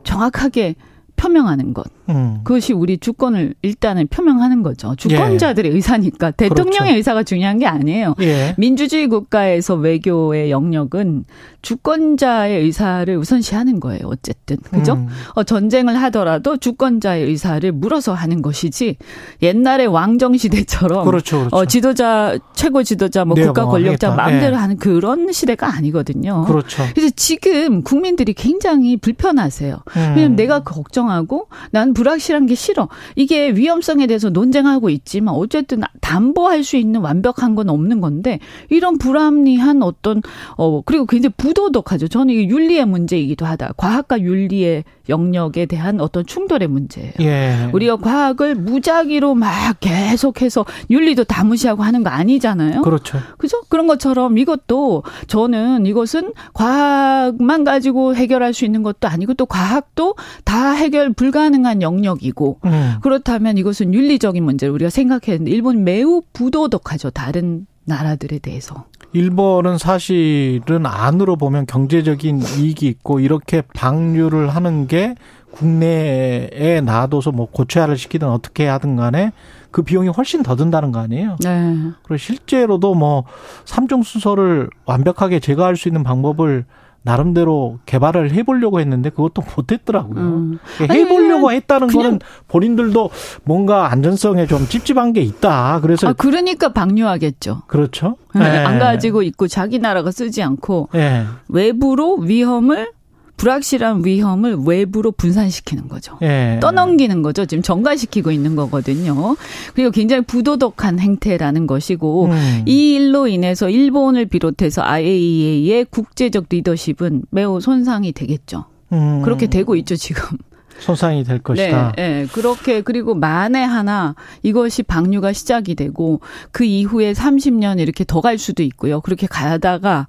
정확하게 표명하는 것. 음. 그것이 우리 주권을 일단은 표명하는 거죠. 주권자들의 의사니까 대통령의 그렇죠. 의사가 중요한 게 아니에요. 예. 민주주의 국가에서 외교의 영역은 주권자의 의사를 우선시하는 거예요. 어쨌든 그죠? 음. 어, 전쟁을 하더라도 주권자의 의사를 물어서 하는 것이지 옛날에 왕정 시대처럼 그렇죠, 그렇죠. 어, 지도자 최고 지도자 뭐 내가 국가 뭐 권력자 하겠다. 마음대로 예. 하는 그런 시대가 아니거든요. 그렇죠. 그래서 지금 국민들이 굉장히 불편하세요. 음. 왜냐면 내가 걱정하고 난 불확실한 게 싫어. 이게 위험성에 대해서 논쟁하고 있지만 어쨌든 담보할 수 있는 완벽한 건 없는 건데 이런 불합리한 어떤 어 그리고 굉장히 부도덕하죠. 저는 이게 윤리의 문제이기도 하다. 과학과 윤리의 영역에 대한 어떤 충돌의 문제예요. 예. 우리가 과학을 무작위로 막 계속해서 윤리도 다 무시하고 하는 거 아니잖아요. 그렇죠. 그죠? 그런 것처럼 이것도 저는 이것은 과학만 가지고 해결할 수 있는 것도 아니고 또 과학도 다 해결 불가능한 영역이고 음. 그렇다면 이것은 윤리적인 문제를 우리가 생각했는데 일본 매우 부도덕하죠. 다른 나라들에 대해서. 일본은 사실은 안으로 보면 경제적인 이익이 있고 이렇게 방류를 하는 게 국내에 놔둬서 뭐 고체화를 시키든 어떻게 하든 간에 그 비용이 훨씬 더 든다는 거 아니에요. 네. 그리고 실제로도 뭐 삼중 수소를 완벽하게 제거할 수 있는 방법을 나름대로 개발을 해보려고 했는데 그것도 못했더라고요. 음. 해보려고 했다는 그냥- 거는 본인들도 뭔가 안전성에 좀 찝찝한 게 있다. 그래서 아 그러니까 방류하겠죠. 그렇죠. 네, 예. 안 가지고 있고 자기 나라가 쓰지 않고 예. 외부로 위험을 불확실한 위험을 외부로 분산시키는 거죠. 예. 떠넘기는 거죠. 지금 전가시키고 있는 거거든요. 그리고 굉장히 부도덕한 행태라는 것이고 음. 이 일로 인해서 일본을 비롯해서 IAEA의 국제적 리더십은 매우 손상이 되겠죠. 음. 그렇게 되고 있죠, 지금. 손상이 될 것이다. 네, 네. 그렇게 그리고 만에 하나 이것이 방류가 시작이 되고 그 이후에 30년 이렇게 더 갈 수도 있고요. 그렇게 가다가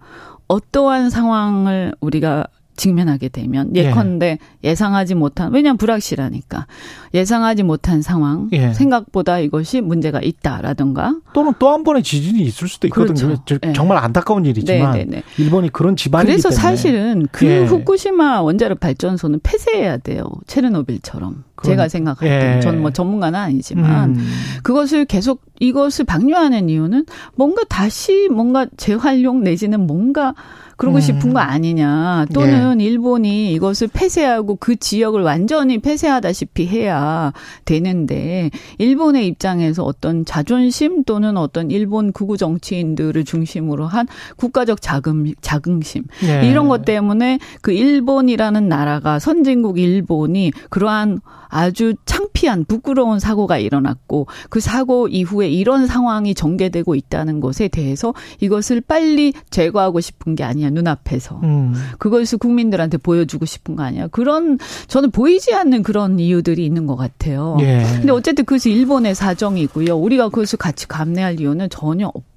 어떠한 상황을 우리가 직면하게 되면 예. 예컨대 예 상하지 못한 왜냐하면 불확실하니까 예상하지 못한 상황 예. 생각보다 이것이 문제가 있다라든가 또는 또 한 번의 지진이 있을 수도 있거든요. 그렇죠. 저- 네. 정말 안타까운 일이지만 네, 네, 네. 일본이 그런 집안이기 그래서 때문에 사실은 그 예. 후쿠시마 원자력 발전소는 폐쇄해야 돼요 체르노빌처럼 그건- 제가 생각할 예. 때는 저는 뭐 전문가는 아니지만 음. 그것을 계속 이것을 방류하는 이유는 뭔가 다시 뭔가 재활용 내지는 뭔가 그러고 음. 싶은 거 아니냐 또는 일본이 이것을 폐쇄하고 그 지역을 완전히 폐쇄하다시피 해야 되는데 일본의 입장에서 어떤 자존심 또는 어떤 일본 구구 정치인들을 중심으로 한 국가적 자금 자긍심 예. 이런 것 때문에 그 일본이라는 나라가 선진국 일본이 그러한 아주 창 피한 부끄러운 사고가 일어났고 그 사고 이후에 이런 상황이 전개되고 있다는 것에 대해서 이것을 빨리 제거하고 싶은 게 아니야 눈앞에서 음. 그것을 국민들한테 보여주고 싶은 거 아니야 그런 저는 보이지 않는 그런 이유들이 있는 것 같아요. 예. 근데 어쨌든 그것이 일본의 사정이고요. 우리가 그것을 같이 감내할 이유는 전혀 없고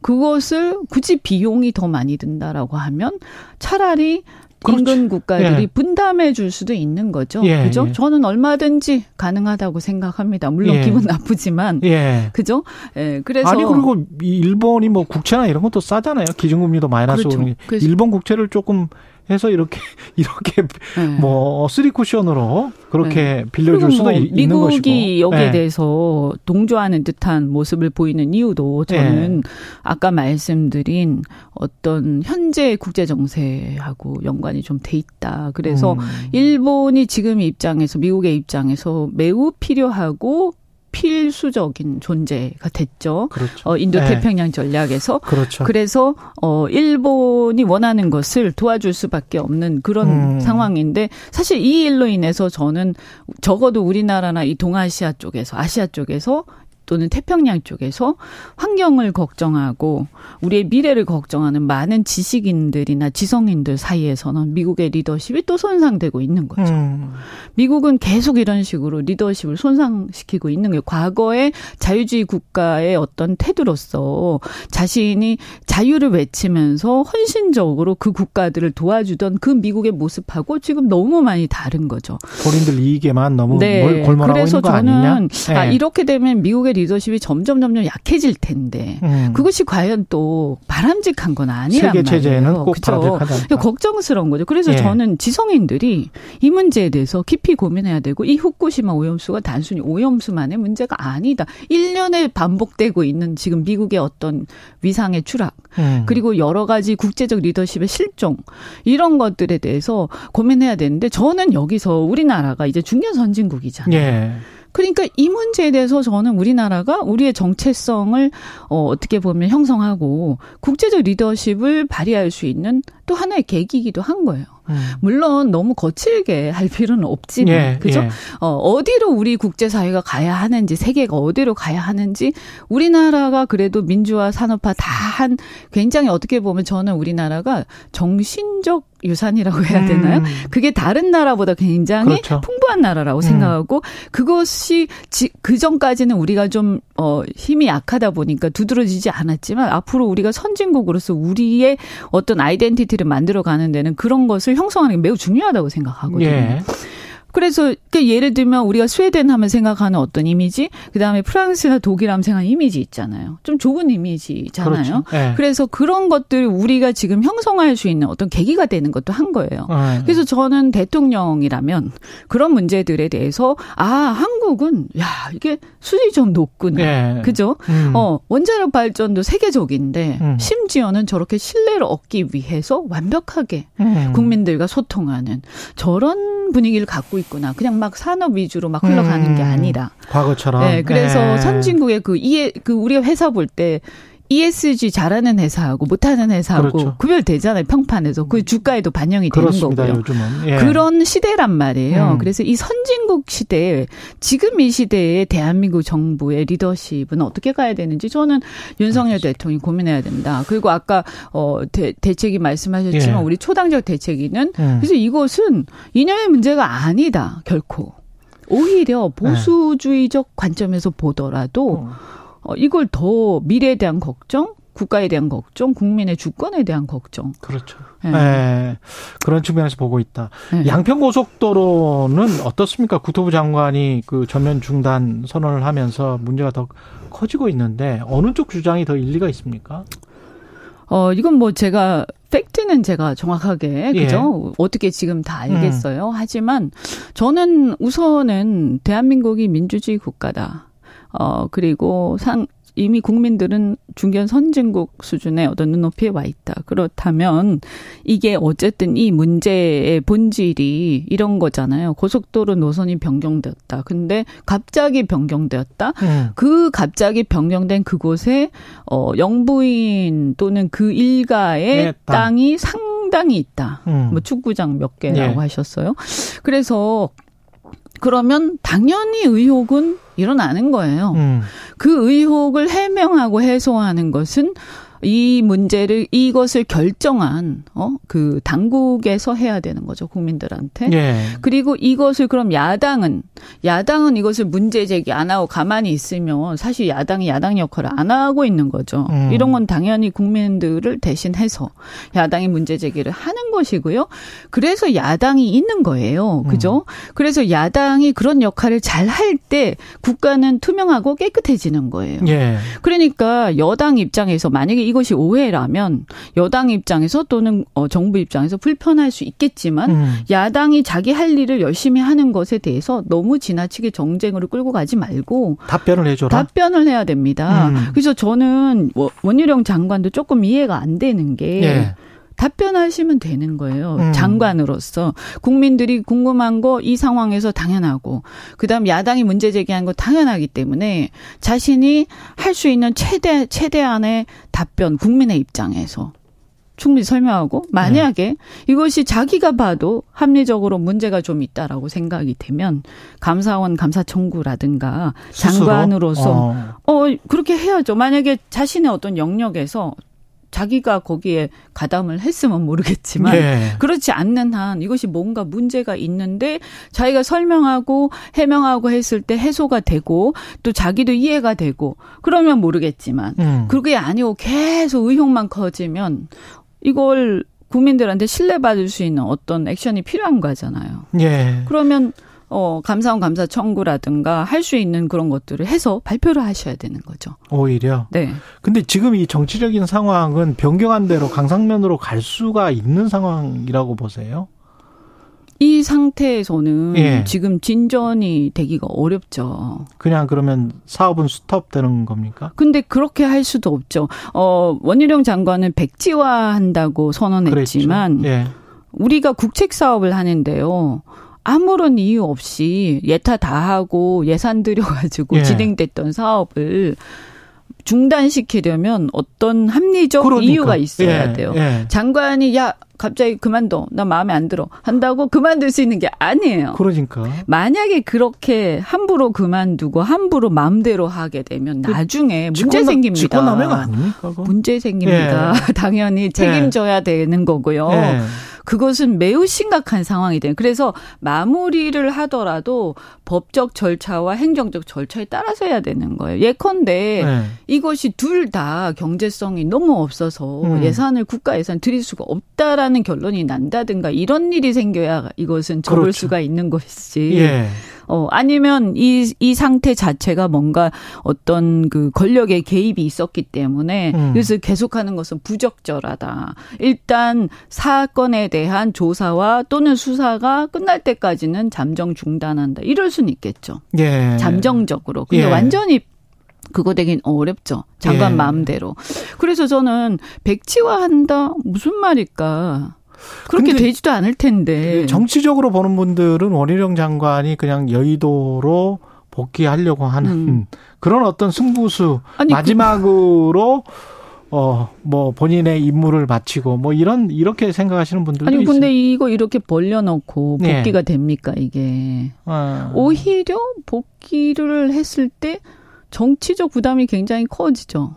그것을 굳이 비용이 더 많이 든다라고 하면 차라리 그렇죠. 인근 국가들이 예. 분담해 줄 수도 있는 거죠. 예, 그죠? 예. 저는 얼마든지 가능하다고 생각합니다. 물론 예. 기분 나쁘지만 예. 그죠? 예. 그래서 아니 그리고 이 일본이 뭐 국채나 이런 것도 싸잖아요. 기준금리도 마이너스 그렇죠. 오는 게. 일본 국채를 조금 해서 이렇게 이렇게 예. 뭐 three cushion으로 그렇게 빌려줄 그리고 수도 뭐 이- 있는 것이고. 미국이 여기에 예. 대해서 동조하는 듯한 모습을 보이는 이유도 저는 아까 말씀드린 어떤 현재 국제 정세하고 연관이 좀 돼 있다. 그래서 음. 일본이 지금 입장에서 미국의 입장에서 매우 필요하고 필수적인 존재가 됐죠. 그렇죠. 어, 인도 예. 태평양 전략에서 그렇죠. 그래서 어 일본이 원하는 것을 도와줄 수밖에 없는 그런 음. 상황인데 사실 이 일로 인해서 저는 적어도 우리나라나 이 동아시아 쪽에서 아시아 쪽에서 또는 태평양 쪽에서 환경을 걱정하고 우리의 미래를 걱정하는 많은 지식인들이나 지성인들 사이에서는 미국의 리더십이 또 손상되고 있는 거죠. 음. 미국은 계속 이런 식으로 리더십을 손상시키고 있는 거예요. 과거의 자유주의 국가의 어떤 태도로서 자신이 자유를 외치면서 헌신적으로 그 국가들을 도와주던 그 미국의 모습하고 지금 너무 많이 다른 거죠. 본인들 이익에만 너무 네. 뭘 골몰하고 그래서 있는 거 저는 아니냐? 아, 예. 이렇게 되면 미국의 리더십이 점점 점점 약해질 텐데 음. 그것이 과연 또 바람직한 건 아니란 세계? 바람직하지 않다. 걱정스러운 거죠. 그래서 예. 저는 지성인들이 이 문제에 대해서 깊이 고민해야 되고 이 후쿠시마 오염수가 단순히 오염수만의 문제가 아니다. 1년에 반복되고 있는 지금 미국의 어떤 위상의 추락 음. 그리고 여러 가지 국제적 리더십의 실종 이런 것들에 대해서 고민해야 되는데 저는 여기서 우리나라가 이제 중견 선진국이잖아요. 예. 그러니까 이 문제에 대해서 저는 우리나라가 우리의 정체성을 어, 어떻게 보면 형성하고 국제적 리더십을 발휘할 수 있는 또 하나의 계기이기도 한 거예요. 음. 물론 너무 거칠게 할 필요는 없지만 예, 그죠? 예. 어, 어디로 우리 국제 사회가 가야 하는지, 세계가 어디로 가야 하는지, 우리나라가 그래도 민주화, 산업화 다 한 굉장히 어떻게 보면 저는 우리나라가 정신적 유산이라고 해야 되나요? 음. 그게 다른 나라보다 굉장히 그렇죠. 풍부한 나라라고 음. 생각하고 그것이 지, 그 전까지는 우리가 좀 어, 힘이 약하다 보니까 두드러지지 않았지만 앞으로 우리가 선진국으로서 우리의 어떤 아이덴티티를 만들어 가는 데는 그런 것을 형성하는 게 매우 중요하다고 생각하거든요. 예. 그래서 그 예를 들면 우리가 스웨덴 하면 생각하는 어떤 이미지, 그 다음에 프랑스나 독일 하면 생각하는 이미지 있잖아요. 좀 좁은 이미지잖아요. 그렇죠. 예. 그래서 그런 것들을 우리가 지금 형성할 수 있는 어떤 계기가 되는 것도 한 거예요. 예. 그래서 저는 대통령이라면 그런 문제들에 대해서 아 한국은 야 이게 수준이 좀 높구나, 예. 그죠? 음. 어 원자력 발전도 세계적인데 음. 심지어는 저렇게 신뢰를 얻기 위해서 완벽하게 음. 국민들과 소통하는 저런 분위기를 갖고 있구나. 그냥 막 산업 위주로 막 흘러가는 음. 게 아니라. 과거처럼. 네, 그래서 예. 선진국의 그 이해 그 우리가 회사 볼때 ESG 잘하는 회사하고 못하는 회사하고 그렇죠. 구별되잖아요 평판에서 그 주가에도 반영이 되는 그렇습니다. 거고요. 요즘은. 예. 그런 시대란 말이에요. 음. 그래서 이 선진국 시대에 지금 이 시대에 대한민국 정부의 리더십은 어떻게 가야 되는지 저는 윤석열 대통령이 고민해야 된다. 그리고 아까 어 대, 대책이 말씀하셨지만 예. 우리 초당적 대책위는 음. 그래서 이것은 이념의 문제가 아니다 결코. 오히려 보수주의적 관점에서 보더라도 어, 이걸 더 미래에 대한 걱정, 국가에 대한 걱정, 국민의 주권에 대한 걱정. 그렇죠. 예. 예. 그런 측면에서 보고 있다. 예. 양평 고속도로는 어떻습니까? 국토부 장관이 그 전면 중단 선언을 하면서 문제가 더 커지고 있는데 어느 쪽 주장이 더 일리가 있습니까? 어, 이건 뭐 제가 팩트는 제가 정확하게 예. 그죠? 어떻게 지금 다 알겠어요. 하지만 저는 우선은 대한민국이 민주주의 국가다. 어, 그리고 상 이미 국민들은 중견 선진국 수준의 어떤 눈높이에 와 있다. 그렇다면 이게 어쨌든 이 문제의 본질이 이런 거잖아요. 고속도로 노선이 변경되었다. 근데 갑자기 변경되었다. 음. 그 갑자기 변경된 그곳에 어 영부인 또는 그 일가의 네, 땅. 땅이 상당히 있다. 음. 뭐 축구장 몇 개라고 예. 하셨어요. 그래서 그러면 당연히 의혹은 일어나는 거예요. 음. 그 의혹을 해명하고 해소하는 것은 이 문제를 이것을 결정한 어그 당국에서 해야 되는 거죠 국민들한테. 예. 그리고 이것을 그럼 야당은 야당은 이것을 문제 제기 안 하고 가만히 있으면 사실 야당이 야당 역할을 안 하고 있는 거죠. 음. 이런 건 당연히 국민들을 대신해서 야당이 문제 제기를 하는 것이고요. 그래서 야당이 있는 거예요. 그죠? 그래서 야당이 그런 역할을 잘 할 때 국가는 투명하고 깨끗해지는 거예요. 예. 그러니까 여당 입장에서 만약에 이 것이 오해라면 여당 입장에서 또는 어, 정부 입장에서 불편할 수 있겠지만 음. 야당이 자기 할 일을 열심히 하는 것에 대해서 너무 지나치게 정쟁으로 끌고 가지 말고 답변을 해줘라. 답변을 해야 됩니다. 음. 그래서 저는 뭐 원희룡 장관도 조금 이해가 안 되는 게 예. 답변하시면 되는 거예요. 음. 장관으로서 국민들이 궁금한 거 이 상황에서 당연하고 그다음 야당이 문제 제기한 거 당연하기 때문에 자신이 할 수 있는 최대 최대한의 답변 국민의 입장에서 충분히 설명하고 만약에 이것이 자기가 봐도 합리적으로 문제가 좀 있다라고 생각이 되면 감사원 감사 청구라든가? 장관으로서 어. 어, 그렇게 해야죠. 만약에 자신의 어떤 영역에서 자기가 거기에 가담을 했으면 모르겠지만 예. 그렇지 않는 한 이것이 뭔가 문제가 있는데 자기가 설명하고 해명하고 했을 때 해소가 되고 또 자기도 이해가 되고 그러면 모르겠지만 음. 그게 아니고 계속 의혹만 커지면 이걸 국민들한테 신뢰받을 수 있는 어떤 액션이 필요한 거잖아요. 예. 그러면 어, 감사원 감사 청구라든가 할 수 있는 그런 것들을 해서 발표를 하셔야 되는 거죠. 오히려. 네. 근데 지금 이 정치적인 상황은 변경한 대로 강상면으로 갈 수가 있는 상황이라고 보세요? 이 상태에서는 예. 지금 진전이 되기가 어렵죠. 그냥 그러면 사업은 스톱되는 겁니까? 근데 그렇게 할 수도 없죠. 어, 원희룡 장관은 백지화한다고 선언했지만. 예. 우리가 국책 사업을 하는데요. 아무런 이유 없이 예타 다 하고 예산 들여가지고 예. 진행됐던 사업을 중단시키려면 어떤 합리적 그러니까. 이유가 있어야 예, 돼요. 예. 장관이 야 갑자기 그만둬 나 마음에 안 들어 한다고 그만둘 수 있는 게 아니에요. 그러니까. 만약에 그렇게 함부로 그만두고 함부로 마음대로 하게 되면 나중에 문제 직권남- 생깁니다. 직권남용 아닙니까? 그거? 문제 생깁니다. 당연히 책임져야 되는 거고요. 예. 그것은 매우 심각한 상황이 돼요. 그래서 마무리를 하더라도 법적 절차와 행정적 절차에 따라서 해야 되는 거예요. 예컨대 예. 이것이 둘 다 경제성이 너무 없어서 음. 예산을 국가 예산 드릴 수가 없다라는 결론이 난다든가 이런 일이 생겨야 이것은 접을 그렇죠. 수가 있는 것이지. 예. 어, 아니면 이, 이 상태 자체가 뭔가 어떤 그 권력의 개입이 있었기 때문에 음. 그래서 계속하는 것은 부적절하다. 일단 사건에 대한 조사와 또는 수사가 끝날 때까지는 잠정 중단한다. 이럴 수는 있겠죠. 예. 잠정적으로. 근데 예. 완전히 그거 되긴 어렵죠. 장관 예. 마음대로. 그래서 저는 백지화한다? 무슨 말일까? 그렇게 되지도 않을 텐데. 정치적으로 보는 분들은 원희룡 장관이 그냥 여의도로 복귀하려고 하는 음. 그런 어떤 승부수 아니, 그- 마지막으로 어뭐 본인의 임무를 마치고 뭐 이런 이렇게 생각하시는 분들도 아니 있어요. 근데 이거 이렇게 벌려놓고 네. 복귀가 됩니까 이게 어. 오히려 복귀를 했을 때 정치적 부담이 굉장히 커지죠.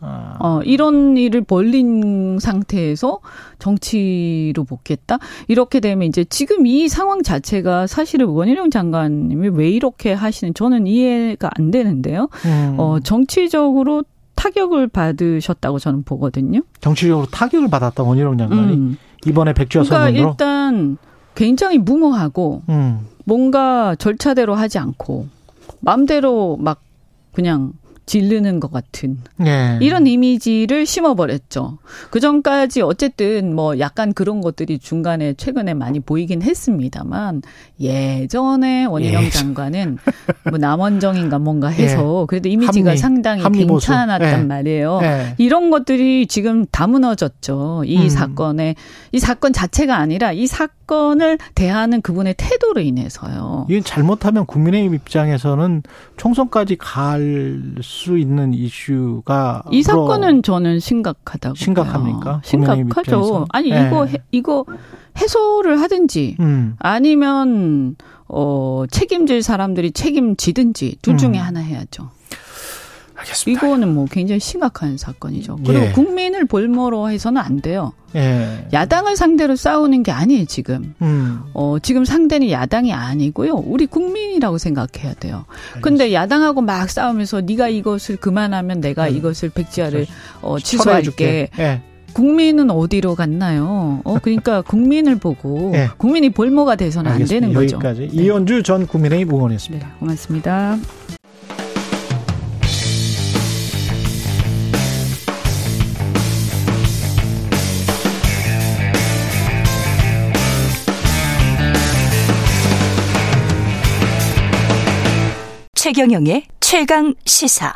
어. 어, 이런 일을 벌린 상태에서 정치로 복귀했다? 이렇게 되면 이제 지금 이 상황 자체가 사실은 원희룡 장관님이 왜 이렇게 하시는 저는 이해가 안 되는데요. 음. 어, 정치적으로 타격을 받으셨다고 저는 보거든요. 정치적으로 타격을 받았다 원희룡 장관이 음. 이번에 백지화 그러니까 선언으로. 일단 굉장히 무모하고 음. 뭔가 절차대로 하지 않고 마음대로 막 그냥 질르는 것 같은 예. 이런 이미지를 심어버렸죠. 그 전까지 어쨌든 뭐 약간 그런 것들이 중간에 최근에 많이 보이긴 했습니다만 예전에 원희룡 예. 장관은 뭐 남원정인가 뭔가 해서 그래도 이미지가 합리, 상당히 합리 보수. 괜찮았단 예. 말이에요. 예. 이런 것들이 지금 다 무너졌죠. 이 음. 사건에 이 사건 자체가 아니라 이 사건을 대하는 그분의 태도로 인해서요. 이건 잘못하면 국민의힘 입장에서는 총선까지 갈수 있는 이슈가 이 사건은 저는 심각하다고 심각합니까? 심각하죠. 아니 예. 이거 해, 이거 해소를 하든지 음. 아니면 어 책임질 사람들이 책임지든지 둘 중에 음. 하나 해야죠. 알겠습니다. 이거는 뭐 굉장히 심각한 사건이죠. 그리고 예. 국민을 볼모로 해서는 안 돼요. 예. 야당을 상대로 싸우는 게 아니에요, 지금. 음. 어, 지금 상대는 야당이 아니고요. 우리 국민이라고 생각해야 돼요. 근데 야당하고 막 싸우면서 네가 이것을 그만하면 내가 음. 이것을 백지화를 어, 철회해줄게. 취소할게. 예. 국민은 어디로 갔나요? 어, 그러니까 국민을 보고 예. 국민이 볼모가 돼서는 안 알겠습니다. 되는 거죠. 여기까지 네. 이현주 전 국민의힘 의원이었습니다. 네, 고맙습니다. 최경영의 최강 시사.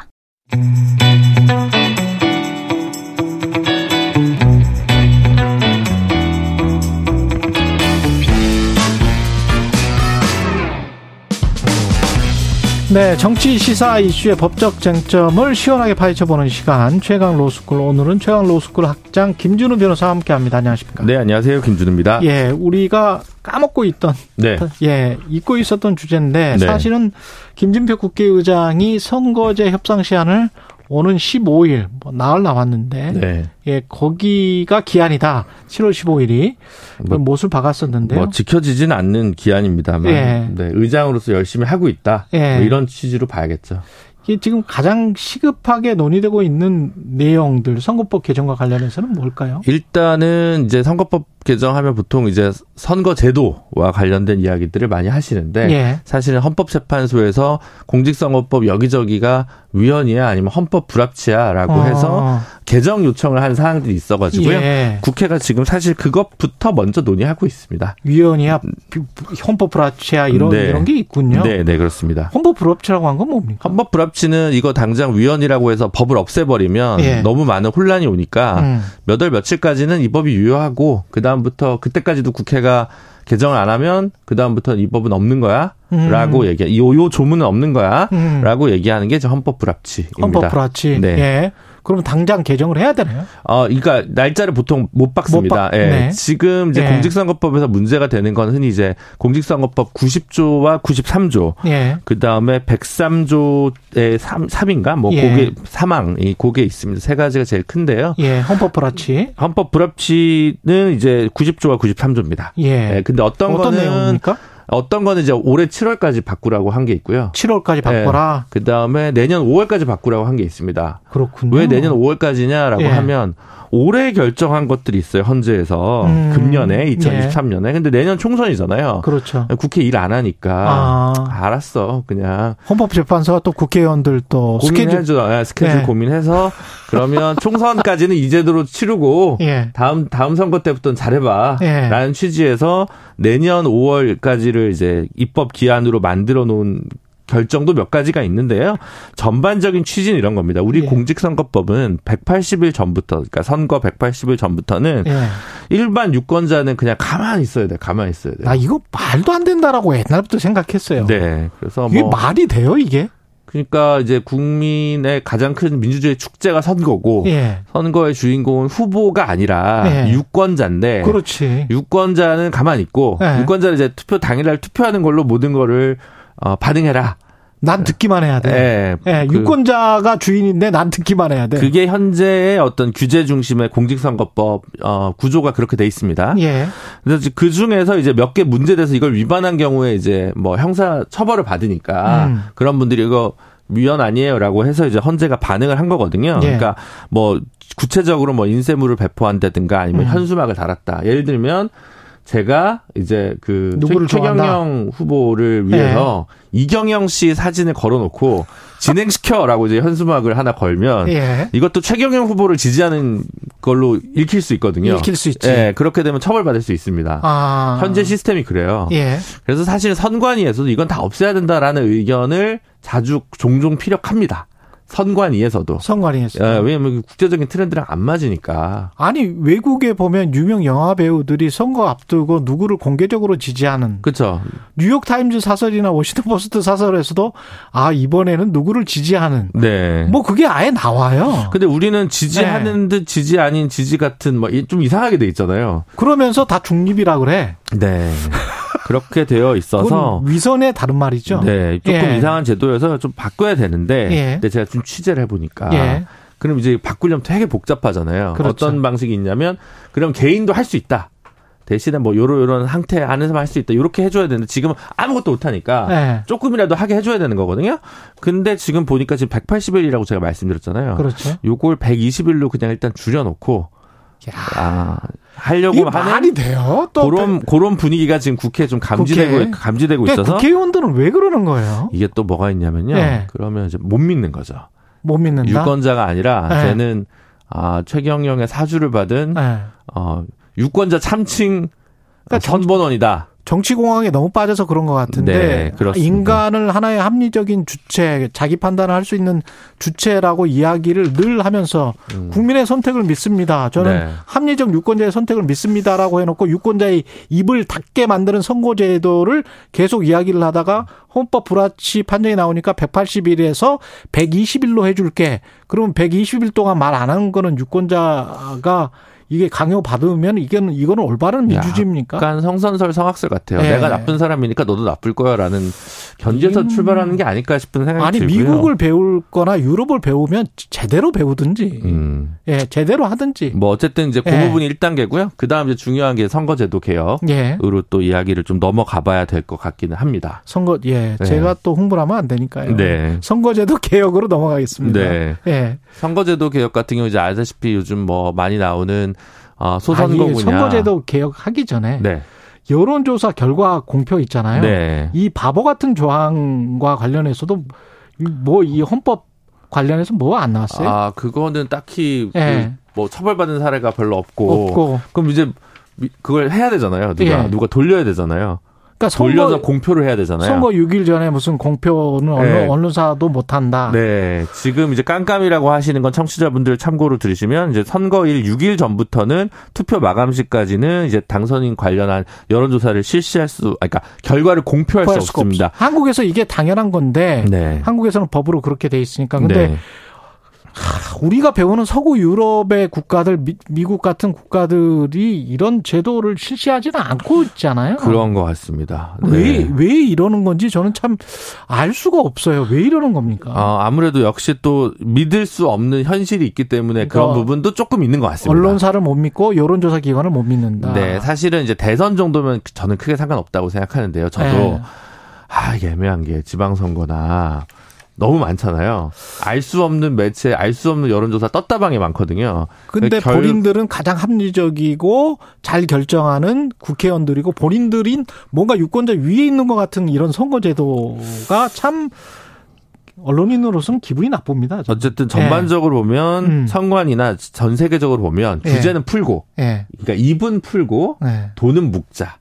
네, 정치 시사 이슈의 법적 쟁점을 시원하게 파헤쳐보는 시간 최강 로스쿨 오늘은 최강 로스쿨 학장 김준우 변호사와 함께합니다. 안녕하십니까? 네, 안녕하세요. 김준우입니다. 예, 우리가 까먹고 있던 네. 예, 잊고 있었던 주제인데 네. 사실은 김진표 국회의장이 선거제 협상 시한을 오는 15일 뭐 나흘 남았는데 네. 예, 거기가 기한이다. 7월 15일이 뭐, 못을 박았었는데요. 뭐 지켜지진 않는 기한입니다만 예. 네, 의장으로서 열심히 하고 있다. 예. 뭐 이런 취지로 봐야겠죠. 이게 지금 가장 시급하게 논의되고 있는 내용들 선거법 개정과 관련해서는 뭘까요? 일단은 이제 선거법 개정하면 보통 이제 선거 제도와 관련된 이야기들을 많이 하시는데 예. 사실은 헌법재판소에서 공직선거법 여기저기가 위헌이야 아니면 헌법 불합치야라고 어. 해서 개정 요청을 한 사항들이 있어가지고요. 예. 국회가 지금 사실 그것부터 먼저 논의하고 있습니다. 위헌이야 비- 헌법 불합치야 이런 네. 이런 게 있군요. 네, 네 그렇습니다. 헌법 불합치라고 한 건 뭡니까? 헌법 불합치는 이거 당장 위헌이라고 해서 법을 없애버리면 예. 너무 많은 혼란이 오니까 음. 몇월 며칠까지는 이 법이 유효하고 그 다음 부터 그때까지도 국회가 개정을 안 하면 그 다음부터는 이 법은 없는 거야라고 음. 얘기. 요, 요 조문은 없는 음. 거야라고 얘기하는 게 이제 헌법 불합치입니다. 헌법 불합치. 네. 예. 그러면 당장 개정을 해야 되나요? 어, 그러니까 날짜를 보통 못 박습니다. 못 박- 예. 네. 지금 이제 예. 공직선거법에서 문제가 되는 건 흔히 이제 공직선거법 90조와 93조 예. 그 다음에 103조의 3, 3인가? 뭐, 예. 고게, 사망, 이 고게 있습니다. 세 가지가 제일 큰데요. 예. 헌법 불합치. 헌법 불합치는 이제 90조와 93조입니다. 예. 근데 어떤, 어떤 거는, 내용입니까? 어떤 거는 이제 올해 7월까지 바꾸라고 한 게 있고요. 7월까지 바꿔라. 그 다음에 내년 5월까지 바꾸라고 한 게 있습니다. 그렇군요. 왜 내년 5월까지냐라고 예. 하면 올해 결정한 것들이 있어요. 헌재에서 음. 금년에 2023년에. 근데 내년 총선이잖아요. 그렇죠. 국회 일 안 하니까 아. 알았어. 그냥 헌법재판소가 또 국회의원들 또 스케줄 고민해줘. 예, 스케줄 네. 고민해서 그러면 총선까지는 이 제도로 치르고 예. 다음 다음 선거 때부터는 잘해봐. 예. 라는 취지에서 내년 5월까지 를 이제 입법 기한으로 만들어 놓은 결정도 몇 가지가 있는데요. 전반적인 취지는 이런 겁니다. 우리 예. 공직선거법은 180일 전부터, 그러니까 선거 180일 전부터는 예. 일반 유권자는 그냥 가만히 있어야 돼. 가만히 있어야 돼. 나 이거 말도 안 된다라고 옛날부터 생각했어요. 네. 그래서 이게 뭐 말이 돼요, 이게? 그러니까 이제 국민의 가장 큰 민주주의 축제가 선거고 예. 선거의 주인공은 후보가 아니라 예. 유권자인데 그렇지. 유권자는 가만히 있고 예. 유권자는 이제 투표 당일날 투표하는 걸로 모든 거를 어, 반응해라. 난 듣기만 해야 돼. 예. 예, 그- 유권자가 주인인데 난 듣기만 해야 돼. 그게 현재의 어떤 규제 중심의 공직선거법 어, 구조가 그렇게 돼 있습니다. 예. 그래서 그 중에서 이제 몇 개 문제돼서 이걸 위반한 경우에 이제 뭐 형사 처벌을 받으니까 음. 그런 분들이 이거 위헌 아니에요라고 해서 이제 헌재가 반응을 한 거거든요. 예. 그러니까 뭐 구체적으로 뭐 인쇄물을 배포한다든가 아니면 음. 현수막을 달았다. 예를 들면 제가 이제 그 누구를 최? 최경영 후보를 위해서 이경영 씨 사진을 걸어놓고 진행시켜라고 이제 현수막을 하나 걸면 예. 이것도 최경영 후보를 지지하는 걸로 읽힐 수 있거든요. 읽힐 수 있지. 예, 그렇게 되면 처벌받을 수 있습니다. 아. 현재 시스템이 그래요. 예. 그래서 사실 선관위에서도 이건 다 없애야 된다라는 의견을 자주 종종 피력합니다. 선관위에서도. 선관위에서. 예, 왜냐면 국제적인 트렌드랑 안 맞으니까. 아니 외국에 보면 유명 영화 배우들이 선거 앞두고 누구를 공개적으로 지지하는 그렇죠. 뉴욕 타임즈 사설이나 워싱턴 포스트 사설에서도 아 이번에는 누구를 지지하는 네. 뭐 그게 아예 나와요. 근데 우리는 지지하는 네. 듯 지지 아닌 지지 같은 뭐 좀 이상하게 돼 있잖아요. 그러면서 다 중립이라 그래. 네. 그렇게 되어 있어서 위선의 다른 말이죠. 네, 조금 예. 이상한 제도여서 좀 바꿔야 되는데, 예. 근데 제가 좀 취재를 해보니까, 예. 그럼 이제 바꾸려면 되게 복잡하잖아요. 그렇죠. 어떤 방식이 있냐면, 그럼 개인도 할 수 있다. 대신에 뭐 요런 요런 상태 안에서만 할 수 있다. 이렇게 해줘야 되는데 지금은 아무것도 못하니까 네. 조금이라도 하게 해줘야 되는 거거든요. 근데 지금 보니까 지금 180일이라고 제가 말씀드렸잖아요. 그렇죠. 요걸 120일로 그냥 일단 줄여놓고 아 하려고 하는 말이 돼요? 또 그런 그런 분위기가 지금 국회에 좀 감지되고 국회. 감지되고 있어서 국회의원들은 왜 그러는 거예요? 이게 또 뭐가 있냐면요. 네. 그러면 이제 못 믿는 거죠. 못 믿는다. 유권자가 아니라 네. 쟤는 아 최경영의 사주를 받은 네. 어 유권자 참칭 그러니까 어, 선본원이다. 정치공학에 너무 빠져서 그런 것 같은데 네, 그렇습니다. 인간을 하나의 합리적인 주체, 자기 판단을 할 수 있는 주체라고 이야기를 늘 하면서 국민의 선택을 믿습니다. 저는 음. 네. 합리적 유권자의 선택을 믿습니다라고 해놓고 유권자의 입을 닫게 만드는 선거제도를 계속 이야기를 하다가 헌법 불합치 판정이 나오니까 180일에서 120일로 해줄게. 그러면 120일 동안 말 안 하는 거는 유권자가 이게 강요 받으면 이거는 이거는 올바른 민주주의입니까? 약간 성선설 성악설 같아요. 네. 내가 나쁜 사람이니까 너도 나쁠 거야라는 견지에서 음. 출발하는 게 아닐까 싶은 생각이 아니 들고요. 미국을 배울 거나 유럽을 배우면 제대로 배우든지 음. 예 제대로 하든지 뭐 어쨌든 이제 그 예. 부분이 1단계고요. 그다음 이제 중요한 게 선거제도 개혁으로 예 또 이야기를 좀 넘어가 봐야 될 것 같기는 합니다. 선거 예 네. 제가 또 홍보를 하면 안 되니까요 네. 선거제도 개혁으로 넘어가겠습니다 네. 예 선거제도 개혁 같은 경우 이제 아시다시피 요즘 뭐 많이 나오는 어, 소선거구냐. 아, 선거제도 개혁하기 전에 네. 여론조사 결과 공표 있잖아요. 네. 이 바보 같은 조항과 관련해서도 뭐 이 헌법 관련해서 뭐 안 나왔어요? 아, 그거는 딱히 예. 그뭐 처벌받은 사례가 별로 없고, 없고. 그럼 이제 미- 그걸 해야 되잖아요. 누가 예. 누가 돌려야 되잖아요. 그러니까 돌려서 선거 공표를 해야 되잖아요. 선거 6일 전에 무슨 공표는 언론, 네. 언론 사도 못 한다. 네. 지금 이제 깜깜이라고 하시는 건 청취자분들 참고로 들으시면 이제 선거일 6일 전부터는 투표 마감시까지는 이제 당선인 관련한 여론조사를 실시할 수, 아니, 그러니까 결과를 공표할 수 없습니다. 없어. 한국에서 이게 당연한 건데 네. 한국에서는 법으로 그렇게 돼 있으니까 근데 네. 우리가 배우는 서구 유럽의 국가들 미, 국 같은 국가들이 이런 제도를 실시하지는 않고 있잖아요. 그런 것 같습니다. 네. 왜, 왜 이러는 건지 저는 참 알 수가 없어요. 왜 이러는 겁니까? 어, 아무래도 역시 또 믿을 수 없는 현실이 있기 때문에 그런 그러니까 부분도 조금 있는 것 같습니다. 언론사를 못 믿고 여론조사 기관을 못 믿는다. 네, 사실은 이제 대선 정도면 저는 크게 상관없다고 생각하는데요. 저도 네. 아 애매한 게 지방선거나 너무 많잖아요. 알 수 없는 매체, 알 수 없는 여론조사 떴다방에 많거든요. 근데 결- 본인들은 가장 합리적이고 잘 결정하는 국회의원들이고 본인들인 뭔가 유권자 위에 있는 것 같은 이런 선거제도가 참 언론인으로서는 기분이 나쁩니다. 저는. 어쨌든 전반적으로 보면 음. 선관이나 전 세계적으로 보면 예. 규제는 풀고, 예. 그러니까 입은 풀고 네. 돈은 묵자.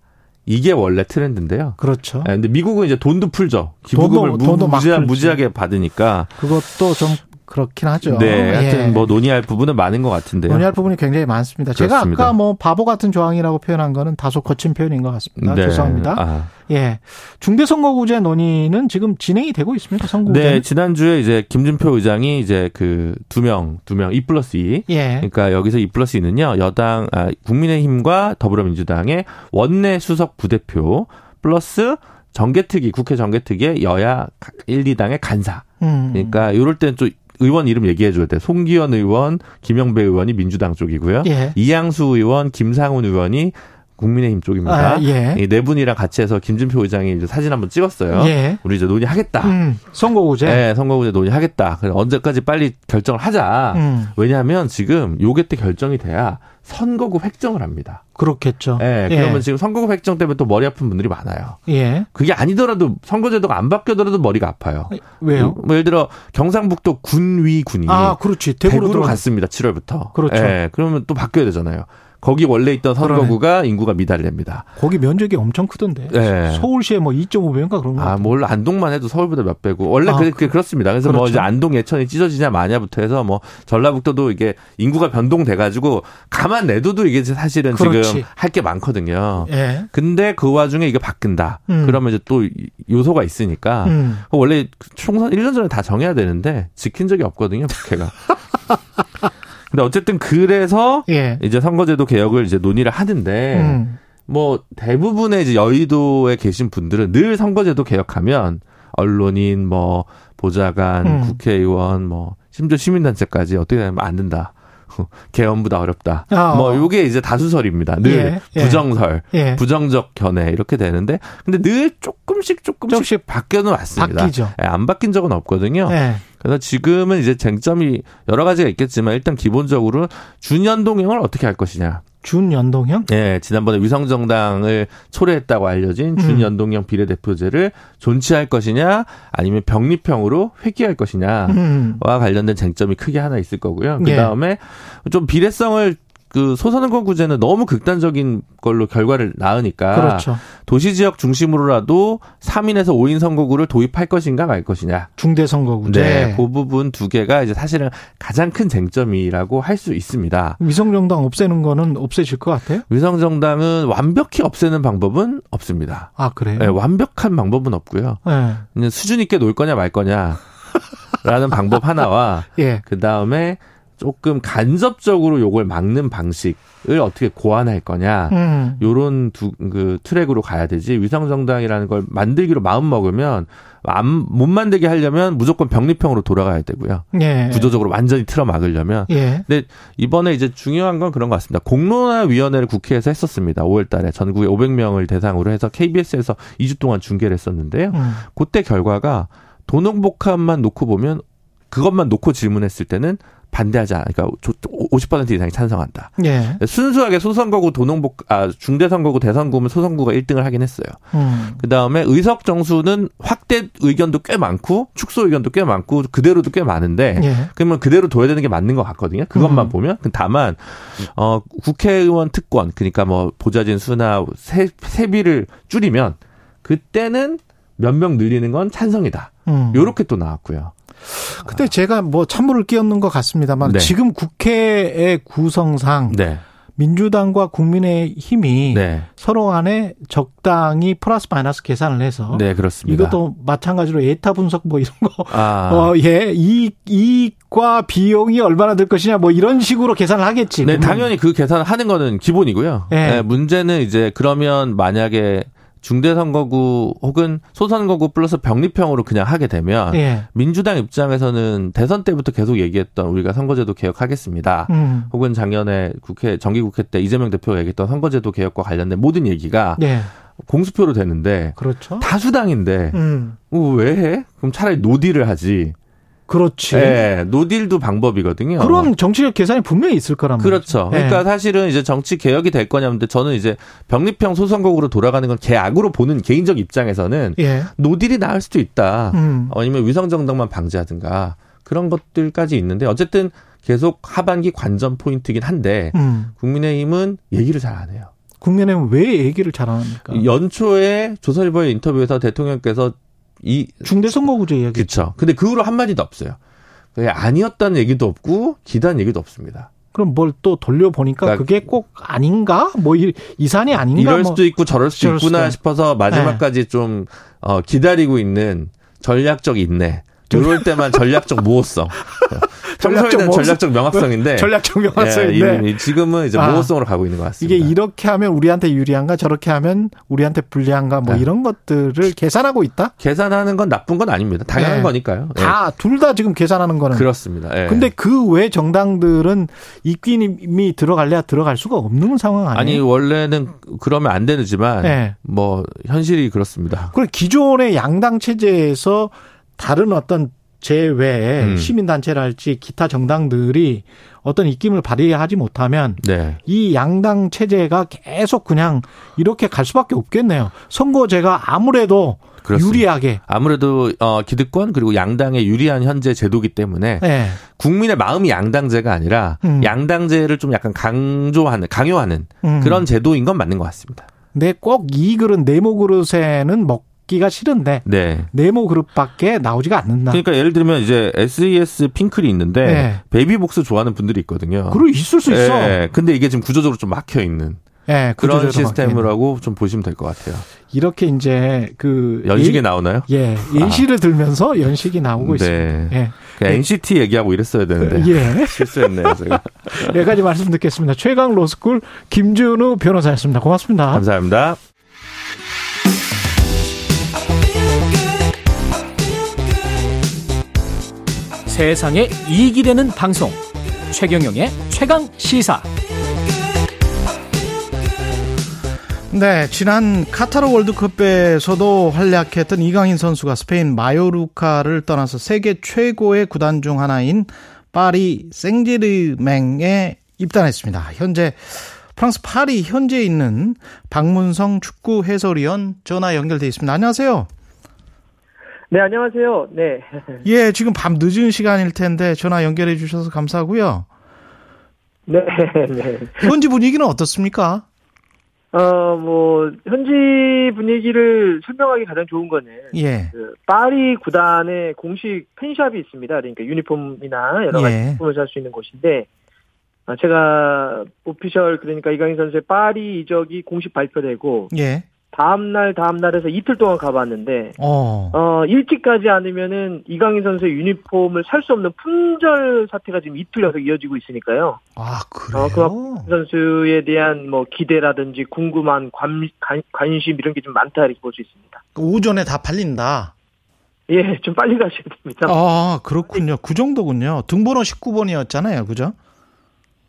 이게 원래 트렌드인데요. 그렇죠. 예, 근데 미국은 이제 돈도 풀죠. 기부금을 돈도- 무, 돈도 막 무지하. 무지하게 받으니까. 그것도 좀 그렇긴 하죠. 네, 하여튼 예. 뭐 논의할 부분은 많은 것 같은데요. 논의할 부분이 굉장히 많습니다. 제가 그렇습니다. 아까 뭐 바보 같은 조항이라고 표현한 거는 다소 거친 표현인 것 같습니다. 네. 죄송합니다. 아. 예. 중대선거구제 논의는 지금 진행이 되고 있습니까? 선거구제? 네, 지난주에 이제 김준표 의장이 이제 그 두 명, 두 명, 2 플러스 2. 예. 그러니까 여기서 2 플러스 2는요, 여당, 아, 국민의힘과 더불어민주당의 원내 수석 부대표 플러스 정개특위, 국회 정개특위의 여야 1, 2당의 간사. 음. 그러니까 이럴 때는 좀 의원 이름 얘기해 줘야 돼. 송기현 의원, 김영배 의원이 민주당 쪽이고요. 예. 이양수 의원, 김상훈 의원이 국민의힘 쪽입니다. 아, 예. 이네 분이랑 같이 해서 김준표 의장이 이제 사진 한번 찍었어요. 예. 우리 이제 논의하겠다. 음, 선거구제. 네, 선거구제 논의하겠다. 그래서 언제까지 빨리 결정을 하자. 음. 왜냐하면 지금 요게 때 결정이 돼야 선거구 획정을 합니다. 그렇겠죠. 네, 예. 그러면 지금 선거구 획정 때문에 또 머리 아픈 분들이 많아요. 예. 그게 아니더라도 선거제도가 안 바뀌더라도 머리가 아파요. 왜요? 뭐 예를 들어 경상북도 군위군이 아, 그렇지. 대구로 대구로 갔습니다. 7월부터. 그렇죠. 예, 그러면 또 바뀌어야 되잖아요. 거기 원래 있던 선거구가 인구가 미달됩니다. 거기 면적이 엄청 크던데. 네. 서울시에 뭐 2.5배인가 그런 거. 아, 뭘 안동만 해도 서울보다 몇 배고 원래 아, 그게, 그게 그렇습니다. 그래서 뭐 그렇죠. 이제 안동 예천이 찢어지냐 마냐부터 해서 뭐 전라북도도 이게 인구가 변동돼 가지고 가만 내둬도 이게 사실은 그렇지. 지금 할 게 많거든요. 예. 근데 그 와중에 이게 바뀐다. 음. 그러면 이제 또 요소가 있으니까 음. 원래 총선 1년 전에 다 정해야 되는데 지킨 적이 없거든요, 국회가. 근데 어쨌든 그래서 예. 이제 선거제도 개혁을 이제 논의를 하는데 음. 뭐 대부분의 이제 여의도에 계신 분들은 늘 선거제도 개혁하면 언론인 뭐 보좌관 음. 국회의원 뭐 심지어 시민단체까지 어떻게 되면 안 된다. 개헌보다 어렵다. 아. 뭐 요게 이제 다수설입니다. 늘 예, 예. 부정설, 예. 부정적 견해 이렇게 되는데 근데 늘 조금씩 조금씩, 조금씩 바뀌어는 왔습니다. 바뀌죠. 예, 안 바뀐 적은 없거든요. 예. 그래서 지금은 이제 쟁점이 여러 가지가 있겠지만 일단 기본적으로 준연동형을 어떻게 할 것이냐. 준연동형? 예, 지난번에 위성정당을 초래했다고 알려진 음. 준연동형 비례대표제를 존치할 것이냐, 아니면 병립형으로 회귀할 것이냐와 음. 관련된 쟁점이 크게 하나 있을 거고요. 그 예. 다음에 좀 비례성을 그 소선거구제는 너무 극단적인 걸로 결과를 낳으니까 그렇죠. 도시 지역 중심으로라도 3인에서 5인 선거구를 도입할 것인가 말 것이냐. 중대 선거구제. 네, 그 부분 두 개가 이제 사실은 가장 큰 쟁점이라고 할 수 있습니다. 위성 정당 없애는 거는 없애질 것 같아요? 위성 정당은 완벽히 없애는 방법은 없습니다. 아, 그래요? 네, 완벽한 방법은 없고요. 예. 그냥 수준 있게 놀 거냐 말 거냐. 라는 방법 하나와 예. 그 다음에 조금 간접적으로 요걸 막는 방식을 어떻게 고안할 거냐. 음. 요런 두, 그 트랙으로 가야 되지. 위성정당이라는 걸 만들기로 마음 먹으면 안, 못 만들게 하려면 무조건 병립형으로 돌아가야 되고요. 예. 구조적으로 완전히 틀어 막으려면. 예. 근데 이번에 이제 중요한 건 그런 것 같습니다. 공론화위원회를 국회에서 했었습니다. 5월 달에 전국에 500명을 대상으로 해서 KBS에서 2주 동안 중계를 했었는데요. 음. 그때 결과가 도농복합만 놓고 보면 그것만 놓고 질문했을 때는 반대하지 않아. 그러니까 50% 이상이 찬성한다. 예. 순수하게 소선거구 도농복 아 중대선거구 대선구면 소선구가 1등을 하긴 했어요. 음. 그다음에 의석 정수는 확대 의견도 꽤 많고 축소 의견도 꽤 많고 그대로도 꽤 많은데 예. 그러면 그대로 둬야 되는 게 맞는 것 같거든요. 그것만 음. 보면 다만 어 국회의원 특권 그러니까 뭐 보좌진 수나 세, 세비를 줄이면 그때는 몇 명 늘리는 건 찬성이다. 음. 요렇게 또 나왔고요. 근데 제가 뭐 찬물을 끼얹는 것 같습니다만 네. 지금 국회의 구성상 네. 민주당과 국민의 힘이 네. 서로 간에 적당히 플러스 마이너스 계산을 해서 네, 그렇습니다. 이것도 마찬가지로 에타 분석 뭐 이런 거 아. 어, 예, 이익, 이익과 비용이 얼마나 들 것이냐, 뭐 이런 식으로 계산을 하겠지. 네, 그러면. 당연히 그 계산을 하는 거는 기본이고요. 예. 네, 문제는 이제 그러면 만약에 중대선거구 혹은 소선거구 플러스 병립형으로 그냥 하게 되면 예. 민주당 입장에서는 대선 때부터 계속 얘기했던 우리가 선거제도 개혁하겠습니다. 음. 혹은 작년에 국회 정기국회 때 이재명 대표가 얘기했던 선거제도 개혁과 관련된 모든 얘기가 예. 공수표로 되는데 그렇죠. 다수당인데 음. 어, 왜 해? 그럼 차라리 노딜을 하지. 그렇지. 예, 노딜도 방법이거든요. 그런 정치적 계산이 분명히 있을 거란 말이죠. 그렇죠. 예. 그러니까 사실은 이제 정치 개혁이 될 거냐는데 저는 이제 병립형 소선거구로 돌아가는 건 개악으로 보는 개인적 입장에서는 예. 노딜이 나을 수도 있다. 음. 아니면 위성 정당만 방지하든가 그런 것들까지 있는데 어쨌든 계속 하반기 관전 포인트긴 한데 음. 국민의힘은 얘기를 잘 안 해요. 국민의힘은 왜 얘기를 잘 안 합니까? 연초에 조선일보의 인터뷰에서 대통령께서 이 중대선거구제 이야기. 그렇죠. 근데 그 후로 한 마디도 없어요. 그게 아니었다는 얘기도 없고 기다는 얘기도 없습니다. 그럼 뭘 또 돌려보니까 그러니까 그게 꼭 아닌가? 뭐 이, 이 산이 아닌가? 이럴 뭐. 수도 있고 저럴 수도 있구나 있- 싶어서 마지막까지 좀 어, 기다리고 있는 전략적 인내. 이럴 때만 전략적 모호성. 평소에는? 전략적 명확성인데 전략적 명확성인데. 예, 지금은 이제 아. 모호성으로 가고 있는 것 같습니다. 이게 이렇게 하면 우리한테 유리한가 저렇게 하면 우리한테 불리한가 뭐 네. 이런 것들을 계산하고 있다. 계산하는 건 나쁜 건 아닙니다. 당연한 네. 거니까요. 예. 다둘다 지금 계산하는 거는. 그렇습니다. 예. 근데 그 외 정당들은 입김이 들어갈래야 들어갈 수가 없는 상황 아니에요? 아니 원래는 그러면 안 되지만 네. 뭐 현실이 그렇습니다. 그리고 기존의 양당 체제에서 다른 어떤 제외의 음. 시민단체랄지 기타 정당들이 어떤 입김을 발휘하지 못하면 네. 이 양당 체제가 계속 그냥 이렇게 갈 수밖에 없겠네요. 선거제가 아무래도 그렇습니다. 유리하게. 아무래도 어 기득권 그리고 양당에 유리한 현재 제도기 때문에 네. 국민의 마음이 양당제가 아니라 음. 양당제를 좀 약간 강조하는 강요하는 음. 그런 제도인 건 맞는 것 같습니다. 근데 꼭 이 그릇 네모 그릇에는 먹 기가 싫은데 네. 네모 그릇밖에 나오지가 않는다. 그러니까 예를 들면 이제 SES 핑클이 있는데 네. 베이비복스 좋아하는 분들이 있거든요. 그리고 있을 수 있어. 예, 근데 이게 지금 구조적으로 좀 막혀 있는 예, 그런 시스템이라고 좀 보시면 될 것 같아요. 이렇게 이제 그 연식에 예- 나오나요? 예, 예시를 들면서 연식이 나오고 있습니다. 네. 예. 그 NCT 얘기하고 이랬어야 되는데 예. 실수했네요, 제가. 여기까지 말씀 듣겠습니다. 최강 로스쿨 김준우 변호사였습니다. 고맙습니다. 감사합니다. 세상에 이익이 되는 방송 최경영의 최강 시사 네, 지난 카타르 월드컵에서도 활약했던 이강인 선수가 스페인 마요르카를 떠나서 세계 최고의 구단 중 하나인 파리 생제르맹에 입단했습니다. 현재 프랑스 파리 현지에 있는 박문성 축구 해설위원 전화 연결돼 있습니다. 안녕하세요. 네, 안녕하세요. 네. 예, 지금 밤 늦은 시간일 텐데 전화 연결해 주셔서 감사하고요. 네, 네. 현지 분위기는 어떻습니까? 어, 뭐, 현지 분위기를 설명하기 가장 좋은 거는, 예. 그, 파리 구단의 공식 팬샵이 있습니다. 그러니까 유니폼이나 여러 가지 예. 제품을 살수 있는 곳인데, 아, 제가 오피셜, 그러니까 이강인 선수의 파리 이적이 공식 발표되고, 예. 다음날, 다음날에서 이틀 동안 가봤는데, 어. 어, 일찍 가지 않으면은 이강인 선수의 유니폼을 살 수 없는 품절 사태가 지금 이틀 연속 이어지고 있으니까요. 아, 그래요? 어, 그 선수에 대한 뭐 기대라든지 궁금한 관, 관, 관심 이런 게 좀 많다 이렇게 볼 수 있습니다. 오전에 다 팔린다. 예, 좀 빨리 가셔야 됩니다. 아, 그렇군요. 그 정도군요. 등번호 19번이었잖아요. 그죠?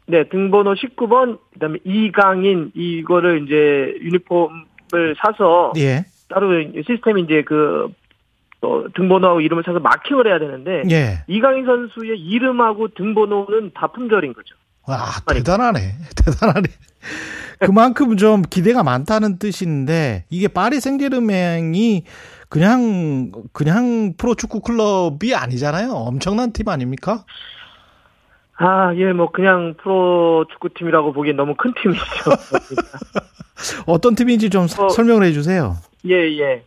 네, 등번호 19번, 그 다음에 이강인 이거를 이제 유니폼 을 사서 예. 따로 시스템이 이제 그 어, 등번호하고 이름을 찾아서 마킹을 해야 되는데 예. 이강인 선수의 이름하고 등번호는 다 품절인 거죠. 와, 대단하네. 대단하네. 그만큼 좀 기대가 많다는 뜻인데 이게 파리 생제르맹이 그냥 그냥 프로축구 클럽이 아니잖아요. 엄청난 팀 아닙니까? 아, 예, 뭐 그냥 프로 축구팀이라고 보기엔 너무 큰 팀이죠. 어떤 팀인지 좀 어, 설명을 해 주세요. 예, 예.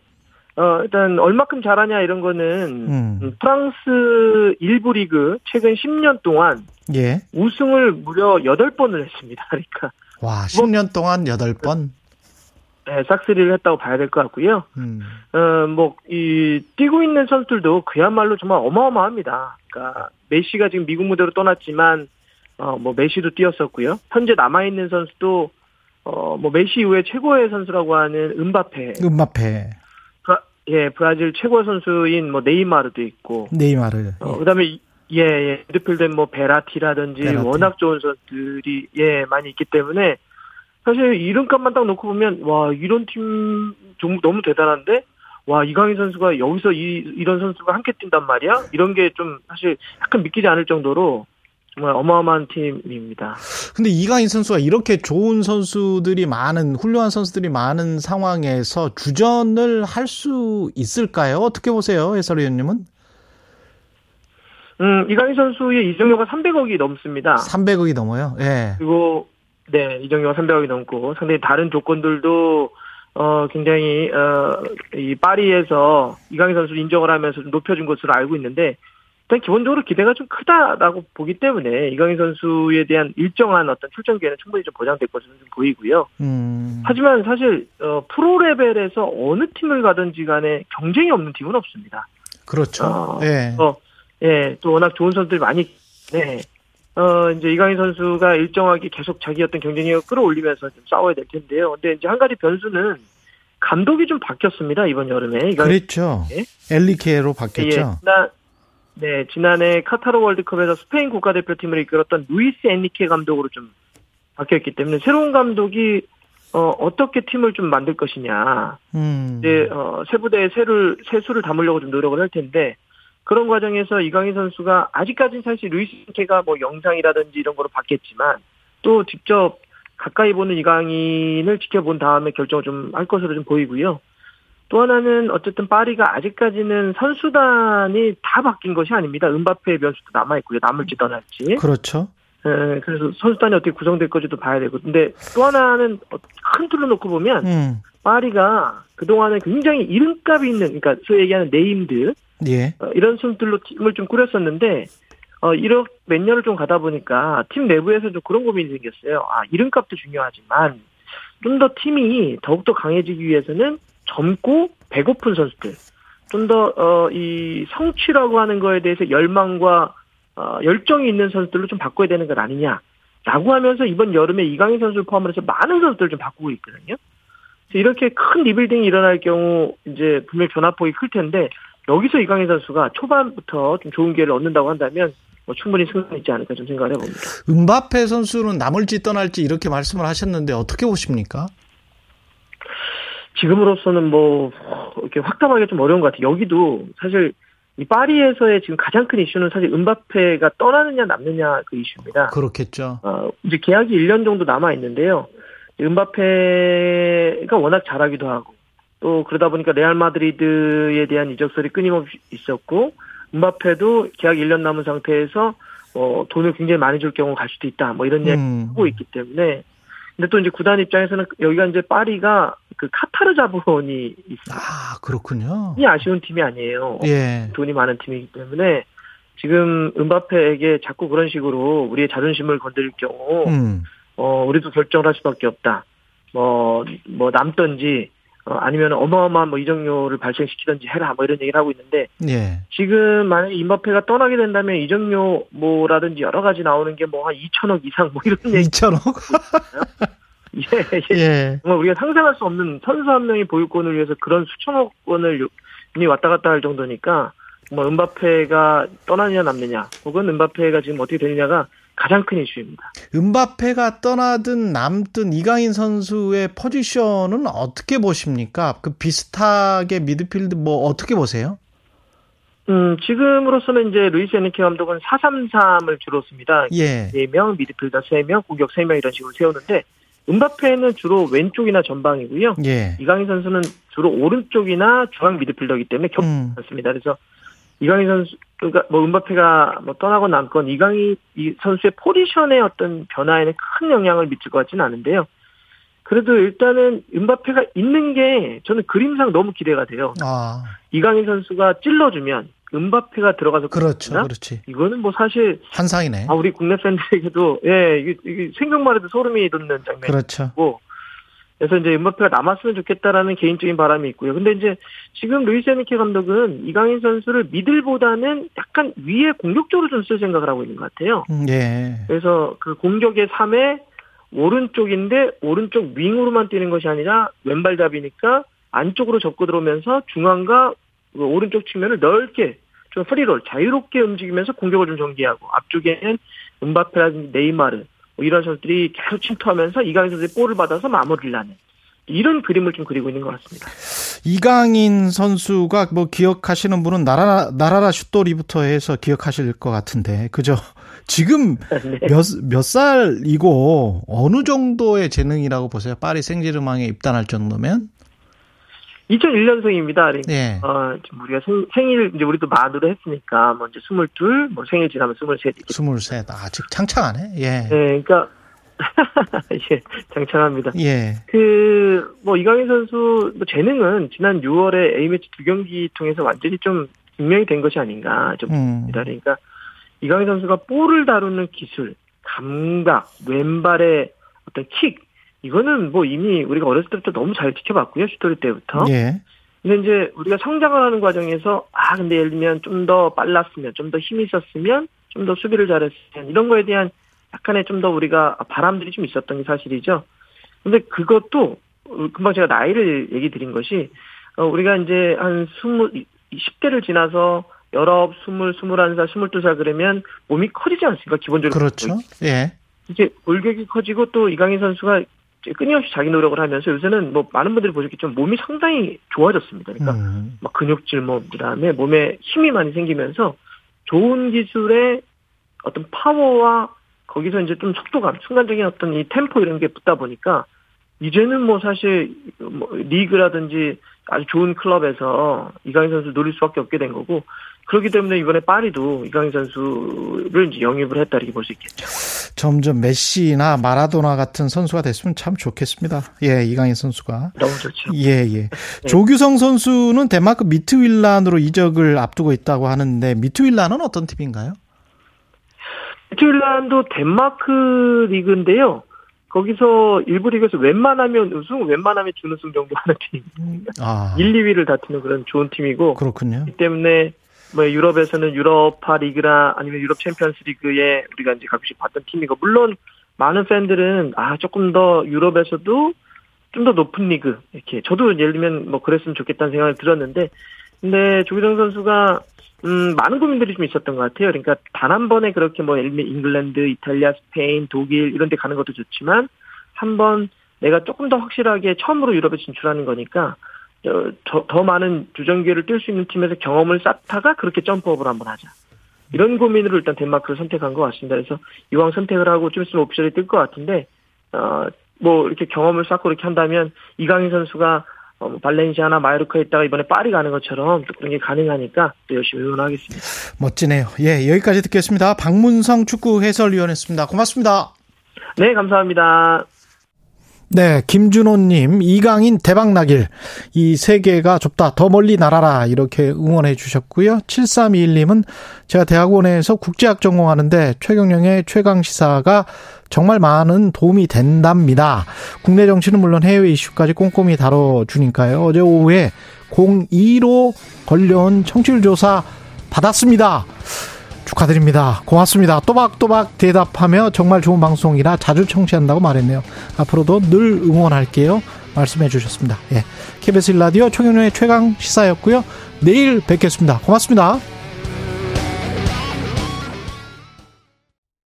어, 일단 얼마큼 잘하냐 이런 거는 음. 음, 프랑스 일부 리그 최근 10년 동안 예. 우승을 무려 8번을 했습니다. 그러니까 와, 10년 동안 8번. 네, 싹쓸이를 했다고 봐야 될 것 같고요. 음. 어, 뭐, 이, 뛰고 있는 선수들도 그야말로 정말 어마어마합니다. 그러니까, 메시가 지금 미국 무대로 떠났지만, 어, 뭐, 메시도 뛰었었고요. 현재 남아 있는 선수도, 어, 뭐, 메시 이후에 최고의 선수라고 하는 음바페. 음바페, 브라, 예, 브라질 최고 선수인 뭐, 네이마르도 있고, 네이마르. 어, 그 다음에, 예, 예, 미드필드엔 뭐, 베라티라든지 베라티. 워낙 좋은 선수들이, 예, 많이 있기 때문에, 사실 이름값만 딱 놓고 보면 와 이런 팀 좀 너무 대단한데 와 이강인 선수가 여기서 이 이런 선수가 함께 뛴단 말이야 이런 게 좀 사실 약간 믿기지 않을 정도로 정말 어마어마한 팀입니다. 근데 이강인 선수가 이렇게 좋은 선수들이 많은 훌륭한 선수들이 많은 상황에서 주전을 할 수 있을까요? 어떻게 보세요, 해설위원님은? 음 이강인 선수의 이정료가 300억이 넘습니다. 300억이 넘어요. 예. 그리고 네 이정료가 300억이 넘고 상당히 다른 조건들도 어 굉장히 어 이 파리에서 이강인 선수 인정을 하면서 좀 높여준 것으로 알고 있는데 일단 기본적으로 기대가 좀 크다라고 보기 때문에 이강인 선수에 대한 일정한 어떤 출전 기회는 충분히 좀 보장될 것으로 좀 보이고요. 음. 하지만 사실 어 프로 레벨에서 어느 팀을 가든지 간에 경쟁이 없는 팀은 없습니다. 그렇죠. 어, 예. 어, 예, 또 워낙 좋은 선수들이 많이, 네. 어, 이제 이강인 선수가 일정하게 계속 자기 어떤 경쟁력을 끌어올리면서 좀 싸워야 될 텐데요. 근데 이제 한 가지 변수는 감독이 좀 바뀌었습니다, 이번 여름에. 그랬죠. 예. 엘리케로 예, 바뀌었죠. 지난, 네, 지난해 카타르 월드컵에서 스페인 국가대표팀을 이끌었던 루이스 엔리케 감독으로 좀 바뀌었기 때문에 새로운 감독이 어, 어떻게 팀을 좀 만들 것이냐. 음. 이제 어, 세부대에 새를 세수를 담으려고 좀 노력을 할 텐데 그런 과정에서 이강인 선수가 아직까지는 사실 루이스 엔리케가 뭐 영상이라든지 이런 거로 봤겠지만 또 직접 가까이 보는 이강인을 지켜본 다음에 결정을 좀 할 것으로 좀 보이고요. 또 하나는 어쨌든 파리가 아직까지는 선수단이 다 바뀐 것이 아닙니다. 음바페의 변수도 남아 있고요. 남을지 떠날지. 그렇죠. 예, 그래서 선수단이 어떻게 구성될 건지도 봐야 되고. 근데 또 하나는 어, 큰 틀로 놓고 보면 음. 파리가 그동안에 굉장히 이름값이 있는, 그러니까 소위 얘기하는 named, 예. 어, 이런 선수들로 팀을 좀 꾸렸었는데, 어, 이렇게 몇 년을 좀 가다 보니까 팀 내부에서 좀 그런 고민이 생겼어요. 아, 이름값도 중요하지만, 좀 더 팀이 더욱더 강해지기 위해서는 젊고 배고픈 선수들, 좀 더, 어, 이 성취라고 하는 거에 대해서 열망과, 어, 열정이 있는 선수들로 좀 바꿔야 되는 것 아니냐. 라고 하면서 이번 여름에 이강인 선수를 포함을 해서 많은 선수들을 좀 바꾸고 있거든요. 이렇게 큰 리빌딩이 일어날 경우 이제 분명 변화폭이 클 텐데 여기서 이강인 선수가 초반부터 좀 좋은 기회를 얻는다고 한다면 뭐 충분히 승산 있지 않을까 좀 생각을 해봅니다. 은바페 선수는 남을지 떠날지 이렇게 말씀을 하셨는데 어떻게 보십니까? 지금으로서는 뭐 이렇게 확답하기 좀 어려운 것 같아요. 여기도 사실 이 파리에서의 지금 가장 큰 이슈는 사실 은바페가 떠나느냐 남느냐 그 이슈입니다. 그렇겠죠. 어, 이제 계약이 1년 정도 남아 있는데요. 은바페가 워낙 잘하기도 하고 또 그러다 보니까 레알 마드리드에 대한 이적설이 끊임없이 있었고 은바페도 계약 1년 남은 상태에서 어, 돈을 굉장히 많이 줄 경우 갈 수도 있다. 뭐 이런 이야기 음. 하고 있기 때문에 근데 또 이제 구단 입장에서는 여기가 이제 파리가 그 카타르 자본이 있어요. 아, 그렇군요. 이 아쉬운 팀이 아니에요. 예. 돈이 많은 팀이기 때문에 지금 은바페에게 자꾸 그런 식으로 우리의 자존심을 건드릴 경우 음. 어 우리도 결정을 할 수밖에 없다. 뭐뭐 남던지 어, 아니면 어마어마한 뭐 이정료를 발생시키든지 해라 뭐 이런 얘기를 하고 있는데 예. 지금 만약에 임바페가 떠나게 된다면 이정료 뭐라든지 여러 가지 나오는 게 뭐 한 2천억 이상 뭐 이런 얘기 2천억? 예, 예. 예. 정말 우리가 상상할 수 없는 선수 한 명이 보유권을 위해서 그런 수천억 원을 이 왔다 갔다 할 정도니까 뭐 음바페가 떠나느냐 남느냐 혹은 음바페가 지금 어떻게 되느냐가 가장 큰 이슈입니다. 음바페가 떠나든 남든 이강인 선수의 포지션은 어떻게 보십니까? 그 비슷하게 미드필드 뭐 어떻게 보세요? 음, 지금으로서는 이제 루이스 엔리케 감독은 4-3-3을 주로 씁니다. 예. 4명, 미드필더 3명, 공격 3명 이런 식으로 세우는데 음바페는 주로 왼쪽이나 전방이고요. 예. 이강인 선수는 주로 오른쪽이나 중앙 미드필더이기 때문에 겹지 음. 않습니다. 그래서 이강인 선수, 그러니까 뭐 은바페가 뭐 떠나고 남건 이강인 이 선수의 포지션의 어떤 변화에는 큰 영향을 미칠 것 같지는 않은데요. 그래도 일단은 은바페가 있는 게 저는 그림상 너무 기대가 돼요. 아, 이강인 선수가 찔러주면 은바페가 들어가서 그렇죠. 그러나? 그렇지. 이거는 뭐 사실 환상이네. 아 우리 국내 팬들에게도 예 이게, 이게 생각만 해도 소름이 돋는 장면이고 그렇죠. 그래서 이제 음바페가 남았으면 좋겠다라는 개인적인 바람이 있고요. 근데 이제 지금 루이스 엔리케 감독은 이강인 선수를 미들보다는 약간 위에 공격적으로 좀 쓸 생각을 하고 있는 것 같아요. 음, 예. 그래서 그 공격의 3에 오른쪽인데 오른쪽 윙으로만 뛰는 것이 아니라 왼발잡이니까 안쪽으로 접고 들어오면서 중앙과 그 오른쪽 측면을 넓게 좀 free role 자유롭게 움직이면서 공격을 좀 전개하고 앞쪽에는 은바페라든지 네이마르 뭐 이런 선수들이 계속 침투하면서 이강인 선수의 볼을 받아서 마무리를 하는 이런 그림을 좀 그리고 있는 것 같습니다. 이강인 선수가 뭐 기억하시는 분은 나라 나라라 슛돌이부터 해서 기억하실 것 같은데 그죠? 지금 네. 몇몇 살이고 어느 정도의 재능이라고 보세요? 파리 생제르맹에 입단할 정도면? 2001년생입니다. 그러니까 예. 어, 지금 우리가 생, 생일 이제 우리도 만으로 했으니까 먼저 22, 뭐 생일 지나면 23 이렇게 23. 아직 창창하네. 예. 네, 그러니까 예, 장창합니다. 예. 그, 뭐, 이강인 선수, 뭐, 재능은 지난 6월에 A매치 두 경기 통해서 완전히 좀 증명이 된 것이 아닌가, 좀, 음. 그러니까, 이강인 선수가 볼을 다루는 기술, 감각, 왼발의 어떤 킥, 이거는 뭐 이미 우리가 어렸을 때부터 너무 잘 지켜봤고요, 슈토리 때부터. 예. 근데 이제 우리가 성장을 하는 과정에서, 아, 근데 예를 들면 좀 더 빨랐으면, 좀 더 힘이 있었으면, 좀 더 수비를 잘했으면, 이런 거에 대한 약간의 좀 더 우리가 바람들이 좀 있었던 게 사실이죠. 근데 그것도, 어, 금방 제가 나이를 얘기 드린 것이, 어, 우리가 이제 한 스무, 10대를 지나서 19, 20, 21살, 22살 그러면 몸이 커지지 않습니까? 기본적으로. 그렇죠. 예. 이제 골격이 커지고 또 이강인 선수가 끊임없이 자기 노력을 하면서 요새는 뭐 많은 분들이 보셨겠지만 몸이 상당히 좋아졌습니다. 그러니까 음. 막 근육질 뭐 그다음에 몸에 힘이 많이 생기면서 좋은 기술의 어떤 파워와 거기서 이제 좀 속도감, 순간적인 어떤 이 템포 이런 게 붙다 보니까 이제는 뭐 사실 뭐 리그라든지 아주 좋은 클럽에서 이강인 선수 노릴 수밖에 없게 된 거고 그렇기 때문에 이번에 파리도 이강인 선수를 이제 영입을 했다 이렇게 볼 수 있겠죠. 점점 메시나 마라도나 같은 선수가 됐으면 참 좋겠습니다. 예, 이강인 선수가. 너무 좋죠. 예, 예. 조규성 선수는 덴마크 미트윌란으로 이적을 앞두고 있다고 하는데 미트윌란은 어떤 팀인가요? 미트윌란도 덴마크 리그인데요. 거기서 일부 리그에서 웬만하면 우승, 웬만하면 준우승 정도 하는 팀. 아, 1, 2위를 다투는 그런 좋은 팀이고 그렇군요. 그렇기 때문에 뭐 유럽에서는 유로파 리그나 아니면 유럽 챔피언스 리그에 우리가 이제 가끔씩 봤던 팀이고 물론 많은 팬들은 아 조금 더 유럽에서도 좀 더 높은 리그 이렇게 저도 예를 들면 뭐 그랬으면 좋겠다는 생각을 들었는데 근데 조기성 선수가 음 많은 고민들이 좀 있었던 것 같아요. 그러니까 단 한 번에 그렇게 뭐 예를 들면 잉글랜드, 이탈리아, 스페인, 독일 이런 데 가는 것도 좋지만 한 번 내가 조금 더 확실하게 처음으로 유럽에 진출하는 거니까 어, 더, 더 많은 주전 기회를 뛸 수 있는 팀에서 경험을 쌓다가 그렇게 점프업을 한번 하자. 이런 고민으로 일단 덴마크를 선택한 것 같습니다. 그래서 이왕 선택을 하고 좀 있으면 옵션이 뜰 것 같은데, 어, 뭐 이렇게 경험을 쌓고 이렇게 한다면 이강인 선수가 어, 뭐 발렌시아나 마요르카에 있다가 이번에 파리 가는 것처럼 또 그런 게 가능하니까 또 열심히 응원하겠습니다. 멋지네요. 예, 여기까지 듣겠습니다. 박문성 축구 해설위원이었습니다. 고맙습니다. 네, 감사합니다. 네, 김준호님, 이강인 대박 나길. 이 세계가 좁다. 더 멀리 날아라. 이렇게 응원해 주셨고요. 7321님은 제가 대학원에서 국제학 전공하는데 최경영의 최강시사가 정말 많은 도움이 된답니다. 국내 정치는 물론 해외 이슈까지 꼼꼼히 다뤄주니까요. 어제 오후에 02로 걸려온 청취율 조사 받았습니다. 축하드립니다. 고맙습니다. 또박또박 대답하며 정말 좋은 방송이라 자주 청취한다고 말했네요. 앞으로도 늘 응원할게요. 말씀해 주셨습니다. 예. KBS 라디오 최경련의 최강 시사였고요. 내일 뵙겠습니다. 고맙습니다.